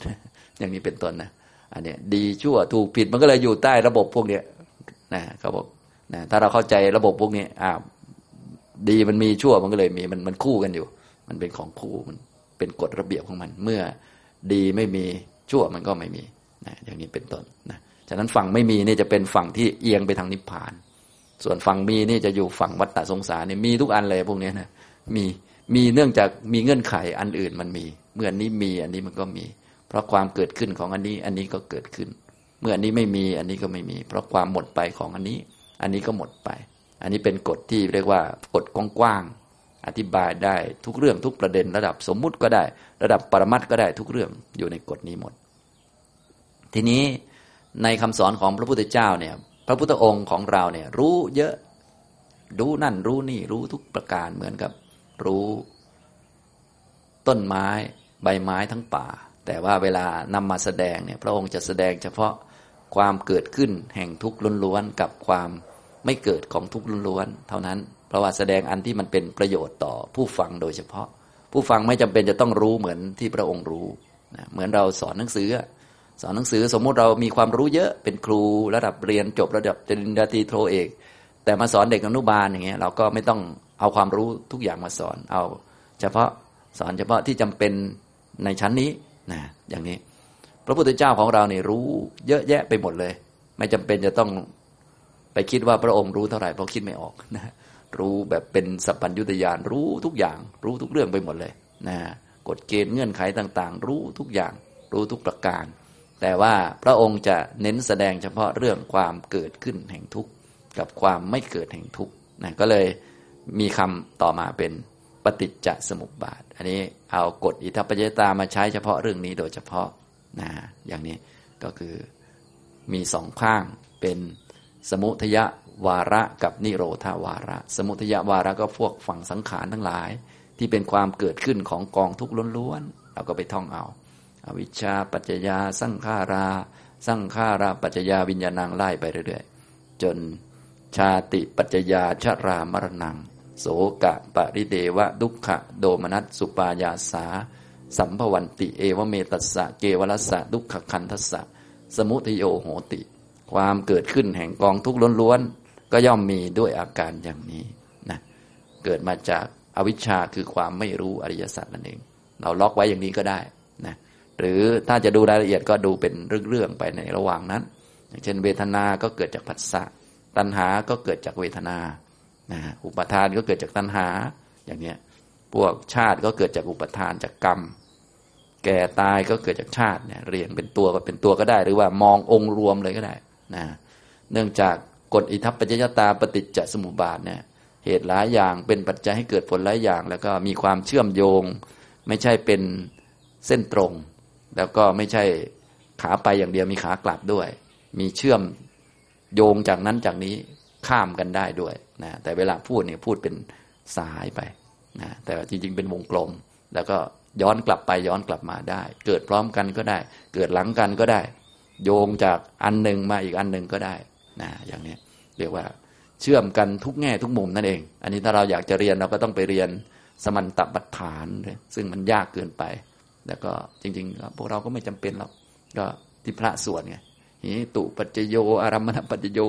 อย่างนี้เป็นต้นนะ อันเนี้ยดีชั่วถูกผิดมันก็เลยอยู่ใต้ระบบพวกเนี้ยนะเขาบอกนะถ้าเราเข้าใจระบบพวกนี้อ่าดีมันมีชั่วมันก็เลยมีมันมันคู่กันอยู่ มันเป็นของคู่มันเป็นกฎระเบียบของมัน เมื่อดีไม่มีชั่วมันก็ไม่มีนะอย่างนี้เป็นต้นนะฉะนั้นฝั่งไม่มีนี่จะเป็นฝั่งที่เอียงไปทางนิพพาน ส่วนฝั่งมีนี่จะอยู่ฝั่งวัฏฏะสงสารนี่มีทุกอันเลยพวกนี้นะมีมีเนื่องจากมีเงื่อนไขอันอื่นมันมี เมื่อนี้มีอันนี้มันก็มี เพราะความเกิดขึ้นของอันนี้ อันนี้ก็เกิดขึ้น เมื่ออันนี้ไม่มีอันนี้ก็ไม่มี เพราะความหมดไปของอันนี้ อันนี้ก็หมดไป อันนี้เป็นกฎที่เรียกว่ากฎกว้างๆอธิบายได้ทุกเรื่องทุกประเด็น ระดับสมมุติก็ได้ ระดับปรมัตก็ได้ทุกเรื่องอยู่ในกฎนี้หมด ทีนี้ในคำสอนของพระพุทธเจ้าเนี่ย พระพุทธองค์ของเราเนี่ย รู้เยอะรู้นั่นรู้นี่รู้ทุกประการเหมือนกับรู้ ต้นไม้ ใบไม้ทั้งป่า แต่ว่าเวลานำมาแสดงเนี่ยพระองค์จะแสดงเฉพาะความเกิดขึ้นแห่งทุกข์ล้วนๆกับความไม่เกิดของทุกข์ล้วนๆเท่านั้นเพราะว่าแสดงอันที่มันเป็นประโยชน์ต่อผู้ฟังโดยเฉพาะ ผู้ฟังไม่จำเป็นจะต้องรู้เหมือนที่พระองค์รู้เหมือนเราสอนหนังสือ สอนหนังสือสมมุติเรามีความรู้เยอะเป็นครูระดับเรียนจบระดับจริญญาตรีโทเอก แต่มาสอนเด็กอนุบาลอย่างเงี้ยเราก็ไม่ต้องเอาความรู้ทุกอย่างมาสอนเอา เฉพาะสอนเฉพาะที่จำเป็นในชั้นนี้ นะอย่างนี้ พระพุทธเจ้าของเราเนี่ยรู้ เยอะแยะไปหมดเลย ไม่จำเป็นจะต้องไปคิดว่าพระองค์รู้เท่าไหร่เพราะคิดไม่ออกนะรู้แบบเป็นสัพพัญญุตยานรู้ทุกอย่าง รู้ทุกเรื่องไปหมดเลยนะกฎเกณฑ์เงื่อนไขต่าง ๆ รู้ทุกอย่างรู้ทุกประการ แต่ว่าพระองค์จะเน้นแสดงเฉพาะเรื่องความเกิดขึ้นแห่งทุกข์กับความไม่เกิดแห่งทุกข์นะก็เลยมีคำต่อมาเป็น ปฏิจจสมุปบาท อันนี้เอากฎอิทัปปัจจตามาใช้เฉพาะเรื่องนี้โดยเฉพาะนะอย่างนี้ก็คือมีสองข้างเป็นสมุทยวาระกับนิโรธาวาระ สมุทยวาระก็พวกฝั่งสังขารทั้งหลาย ที่เป็นความเกิดขึ้นของกองทุกข์ล้วนๆเราก็ไปท่องเอาอวิชชาปัจจยาสังขาราสังขาราปัจจยาวิญญาณังไล่ไปเรื่อยๆ จนชาติปัจจยาชรามรณัง โสกะปริเดวะดุขะโดมนัสสุปายาสา สัมภวันติเอวเมตัสสะเกวรัสสะดุขคันทัสสะสมุทโยโหติ ความเกิดขึ้นแห่งกองทุกข์ล้วนๆ ก็ย่อมมีด้วยอาการอย่างนี้นะเกิดมาจากอวิชชาคือความไม่รู้อริยสัจนั่นเอง เราล็อกไว้อย่างนี้ก็ได้นะหรือถ้าจะดูรายละเอียดก็ดูเป็นเรื่องๆไปในระหว่างนั้น อย่างเช่นเวทนา ก็เกิดจากผัสสะตัณหาก็เกิดจากเวทนา นะอุปทานก็เกิดจากตัณหาอย่างเนี้ยพวกชาติก็เกิดจากอุปทานจากกรรม แก่ตายก็เกิดจากชาติเนี่ยเรียงเป็นตัวก็เป็นตัวก็ได้ หรือว่ามององค์รวมเลยก็ได้นะเนื่องจากกฎอิทัปปัจจยตาปฏิจจสมุปบาทเนี่ยเหตุหลายอย่างเป็นปัจจัยให้เกิดผลหลายอย่าง แล้วก็มีความเชื่อมโยง ไม่ใช่เป็นเส้นตรง แล้วก็ไม่ใช่ขาไปอย่างเดียวมีขากลับด้วย มีเชื่อมโยงจากนั้นจากนี้ข้ามกันได้ด้วย นะแต่เวลาพูดเนี่ยพูดเป็นสายไปนะแต่จริงๆเป็นวงกลม แล้วก็ย้อนกลับไปย้อนกลับมาได้ เกิดพร้อมกันก็ได้ เกิดหลังกันก็ได้ โยงจากอันหนึ่งมาอีกอันหนึ่งก็ได้นะอย่างนี้เรียกว่าเชื่อมกันทุกแง่ทุกมุมนั่นเอง อันนี้ถ้าเราอยากจะเรียนเราก็ต้องไปเรียนสมันตบัตฐาน ซึ่งมันยากเกินไป แล้วก็จริงๆ พวกเราก็ไม่จำเป็นหรอกก็ที่พระสวดไงหิตุปัจโยอารัมมณปัจจโย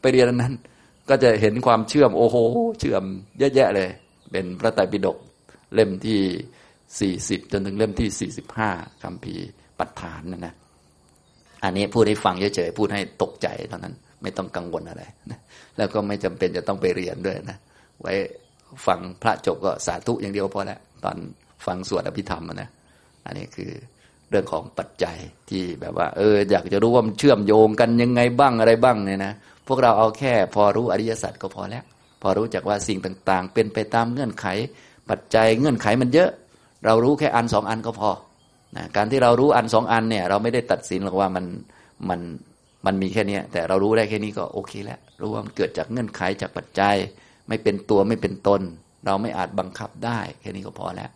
ไปเรียนนั้น ก็จะเห็นความเชื่อมโอ้โห เชื่อมเยอะแยะเลย เป็นพระไตรปิฎกเล่มที่สี่สิบจนถึงเล่มที่สี่สิบห้าคำพีปัฏฐานนะนะอันนี้พูดให้ฟังเฉยๆพูดให้ตกใจเท่านั้น ไม่ต้องกังวลอะไรนะแล้วก็ไม่จำเป็นจะต้องไปเรียนด้วยนะ ไว้ฟังพระจบก็สาธุอย่างเดียวพอแล้วตอนฟังสวดอภิธรรมนะอันนี้คือเรื่องของปัจจัยที่แบบว่า เออ อยากจะรู้ว่ามันเชื่อมโยงกันยังไงบ้างอะไรบ้างเนี่ยนะ พวกเราเอาแค่ พอรู้อริยสัจก็พอแล้ว พอรู้จักว่าสิ่งต่าง ๆ เป็นไปตามเงื่อนไข ปัจจัยเงื่อนไขมันเยอะ เรารู้แค่อันสองอันก็พอนะการที่เรารู้อันสองอันเนี่ย เราไม่ได้ตัดสินหรอกว่ามันมันมันมีแค่นี้แต่เรารู้ได้แค่นี้ก็โอเคแล้วรู้ว่ามันเกิดจากเงื่อนไขจากปัจจัย ไม่เป็นตัวไม่เป็นตน เราไม่อาจบังคับได้แค่นี้ก็พอแล้ว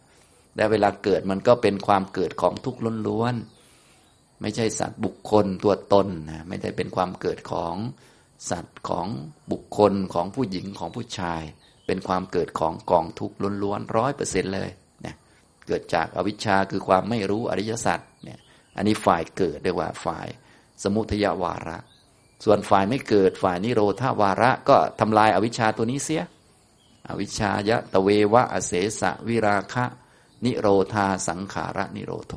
และเวลาเกิดมันก็เป็นความเกิดของทุกข์ล้วนๆไม่ใช่สัตว์บุคคลตัวตนนะไม่ได้เป็นความเกิดของ สัตว์ของบุคคลของผู้หญิงของผู้ชาย เป็นความเกิดของกองทุกข์ล้วนๆร้อยเปอร์เซ็นเลยเนี่ยเกิดจากอวิชชาคือความไม่รู้อริยสัจเนี่ยอันนี้ฝ่ายเกิดเรียกว่าฝ่ายสมุทยาวาระ ส่วนฝ่ายไม่เกิดฝ่ายนิโรธาวาระก็ทำลายอวิชชาตัวนี้เสีย อวิชชายะตะเววะอเสสะวิราคะ นิโรธาสังขาระนิโรโท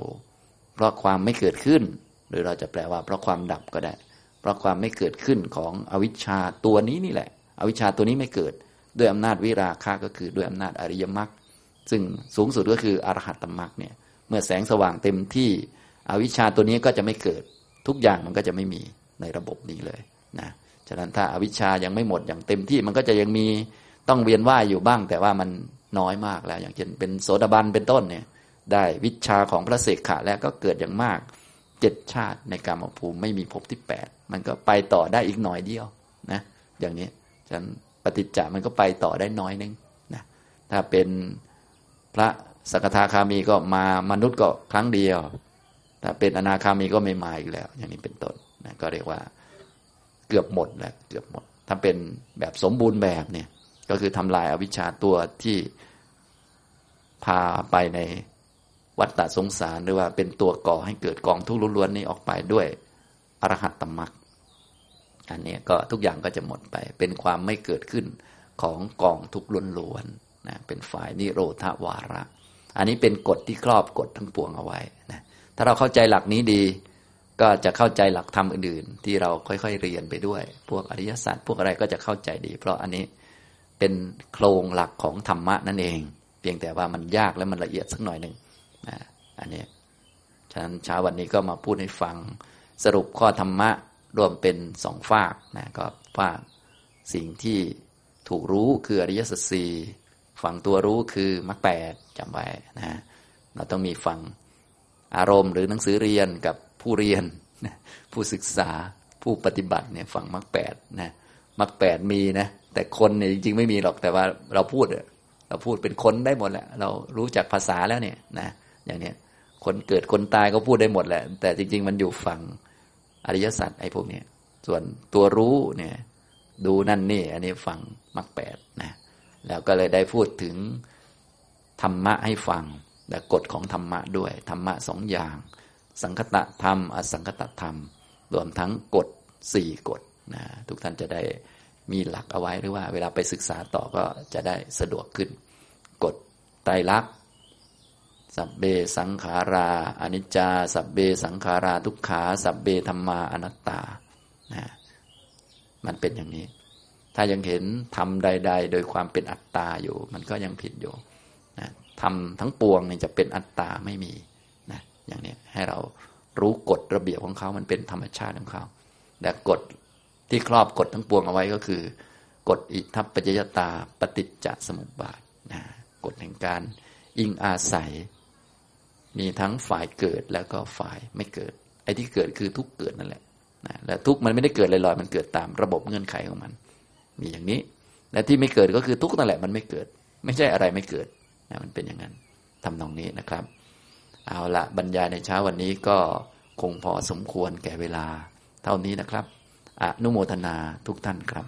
เพราะความไม่เกิดขึ้น หรือเราจะแปลว่าเพราะความดับก็ได้ เพราะความไม่เกิดขึ้นของอวิชชาตัวนี้นี่แหละ อวิชชาตัวนี้ไม่เกิด ด้วยอำนาจวิราคะก็คือด้วยอำนาจอริยมรรคซึ่งสูงสุดก็คืออรหัตตมรรคเนี่ยเมื่อแสงสว่างเต็มที่อวิชชาตัวนี้ก็จะไม่เกิด ทุกอย่างมันก็จะไม่มีในระบบนี้เลยนะฉะนั้นถ้าอาวิชชายังไม่หมดอย่างเต็มที่มันก็จะยังมีต้องเวียนว่ายอยู่บ้าง แต่ว่ามันน้อยมากแล้ว อย่างเช่นเป็นโสดาบันเป็นต้นเนี่ยได้วิชาของพระเสกขะแล้วก็เกิดอย่างมาก จ็ดชาติในกรรมภูมิไม่มีภพที่แปดมันก็ไปต่อได้อีกหน่อยเดียวนะอย่างนี้ฉะนั้นปฏิจจามันก็ไปต่อได้น้อยนึงนะถ้าเป็นพระสกทาคามีก็มามนุษย์ก็ครั้งเดียว ถ้าเป็นอนาคามีก็ไม่มาอีกแล้ว อย่างนี้เป็นต้นนะก็เรียกว่าเกือบหมดแล้วเกือบหมด ถ้าเป็นแบบสมบูรณ์แบบเนี่ยก็คือทำลายอาวิชชาตัวที่พาไปใน วัฏฏะสงสารหรือว่าเป็นตัวก่อให้เกิดกองทุกข์ล้วนๆนี้ออกไปด้วยอรหัตตมรรคอันนี้ก็ทุกอย่างก็จะหมดไป เป็นความไม่เกิดขึ้นของกองทุกข์ล้วนๆนะเป็นฝ่ายนิโรธาวาระ อันนี้เป็นกฎที่ครอบกฎทั้งปวงเอาไว้นะถ้าเราเข้าใจหลักนี้ดี ก็จะเข้าใจหลักธรรมอื่น ๆ ที่เราค่อยๆเรียนไปด้วย พวกอริยสัจพวกอะไรก็จะเข้าใจดี เพราะอันนี้เป็นโครงหลักของธรรมะนั่นเอง เพียงแต่ว่ามันยากและมันละเอียดสักหน่อยหนึ่ง นะอันนี้ฉะนั้นเช้าวันนี้ก็มาพูดให้ฟังสรุปข้อธรรมะรวมเป็นสองฝากนะก็ฝากสิ่งที่ถูกรู้คืออริยสัจสี่ฝั่งตัวรู้คือมรรคแปดจำไว้นะเราต้องมีฝั่งอารมณ์หรือหนังสือเรียนกับผู้เรียน ผู้ศึกษาผู้ปฏิบัติเนี่ยฝั่งมรรคแปดนะมรรคแปดมีนะแต่คนเนี่ยจริงๆไม่มีหรอกแต่ว่าเราพูดเราพูดเป็นคนได้หมดแหละเรารู้จักภาษาแล้วเนี่ยนะ อย่างเนี้ยคนเกิดคนตายก็พูดได้หมดแหละ แต่จริง ๆ มันอยู่ฝั่งอริยสัจไอ้พวกเนี้ยส่วนตัวรู้เนี่ยดูนั่นนี่ อันนี้ฝั่งมรรคแปดนะแล้วก็เลยได้พูดถึงธรรมะให้ฟังและกฎของธรรมะด้วย ธรรมะสองอย่าง สังคตะธรรม อสังคตะธรรม รวมทั้งกฎสี่กฎนะทุกท่านจะได้มีหลักเอาไว้หรือว่า เวลาไปศึกษาต่อก็จะได้สะดวกขึ้น กฎไตรลักษณ์ สัพเบสังขาราอนิจจา สัพเบสังขาราทุกขา สัพเบธรรมาอนัตตานะมันเป็นอย่างนี้ ถ้ายังเห็นทำใด ๆ โดยความเป็นอัตตาอยู่ มันก็ยังผิดอยู่นะทำทั้งปวงเนี่ยจะเป็นอัตตาไม่มีนะอย่างนี้ให้เรารู้กฎระเบียบของเขา มันเป็นธรรมชาติของเขา แต่กฎที่ครอบกฎทั้งปวงเอาไว้ก็คือ กฎอิทัปปัจจยตาปฏิจจสมุปบาทนะกฎแห่งการอิงอาศัย มีทั้งฝ่ายเกิดแล้วก็ฝ่ายไม่เกิด ไอ้ที่เกิดคือทุกเกิดนั่นแหละนะและทุกมันไม่ได้เกิดลอยๆมันเกิดตามระบบเงื่อนไขของมัน มีอย่างนี้ และที่ไม่เกิดก็คือทุกนั่นแหละมันไม่เกิด ไม่ใช่อะไรไม่เกิดนะมันเป็นอย่างนั้นทำตรงนี้นะครับ เอาละบรรยายในเช้าวันนี้ก็คงพอสมควรแก่เวลาเท่านี้นะครับอนุโมทนาทุกท่านครับ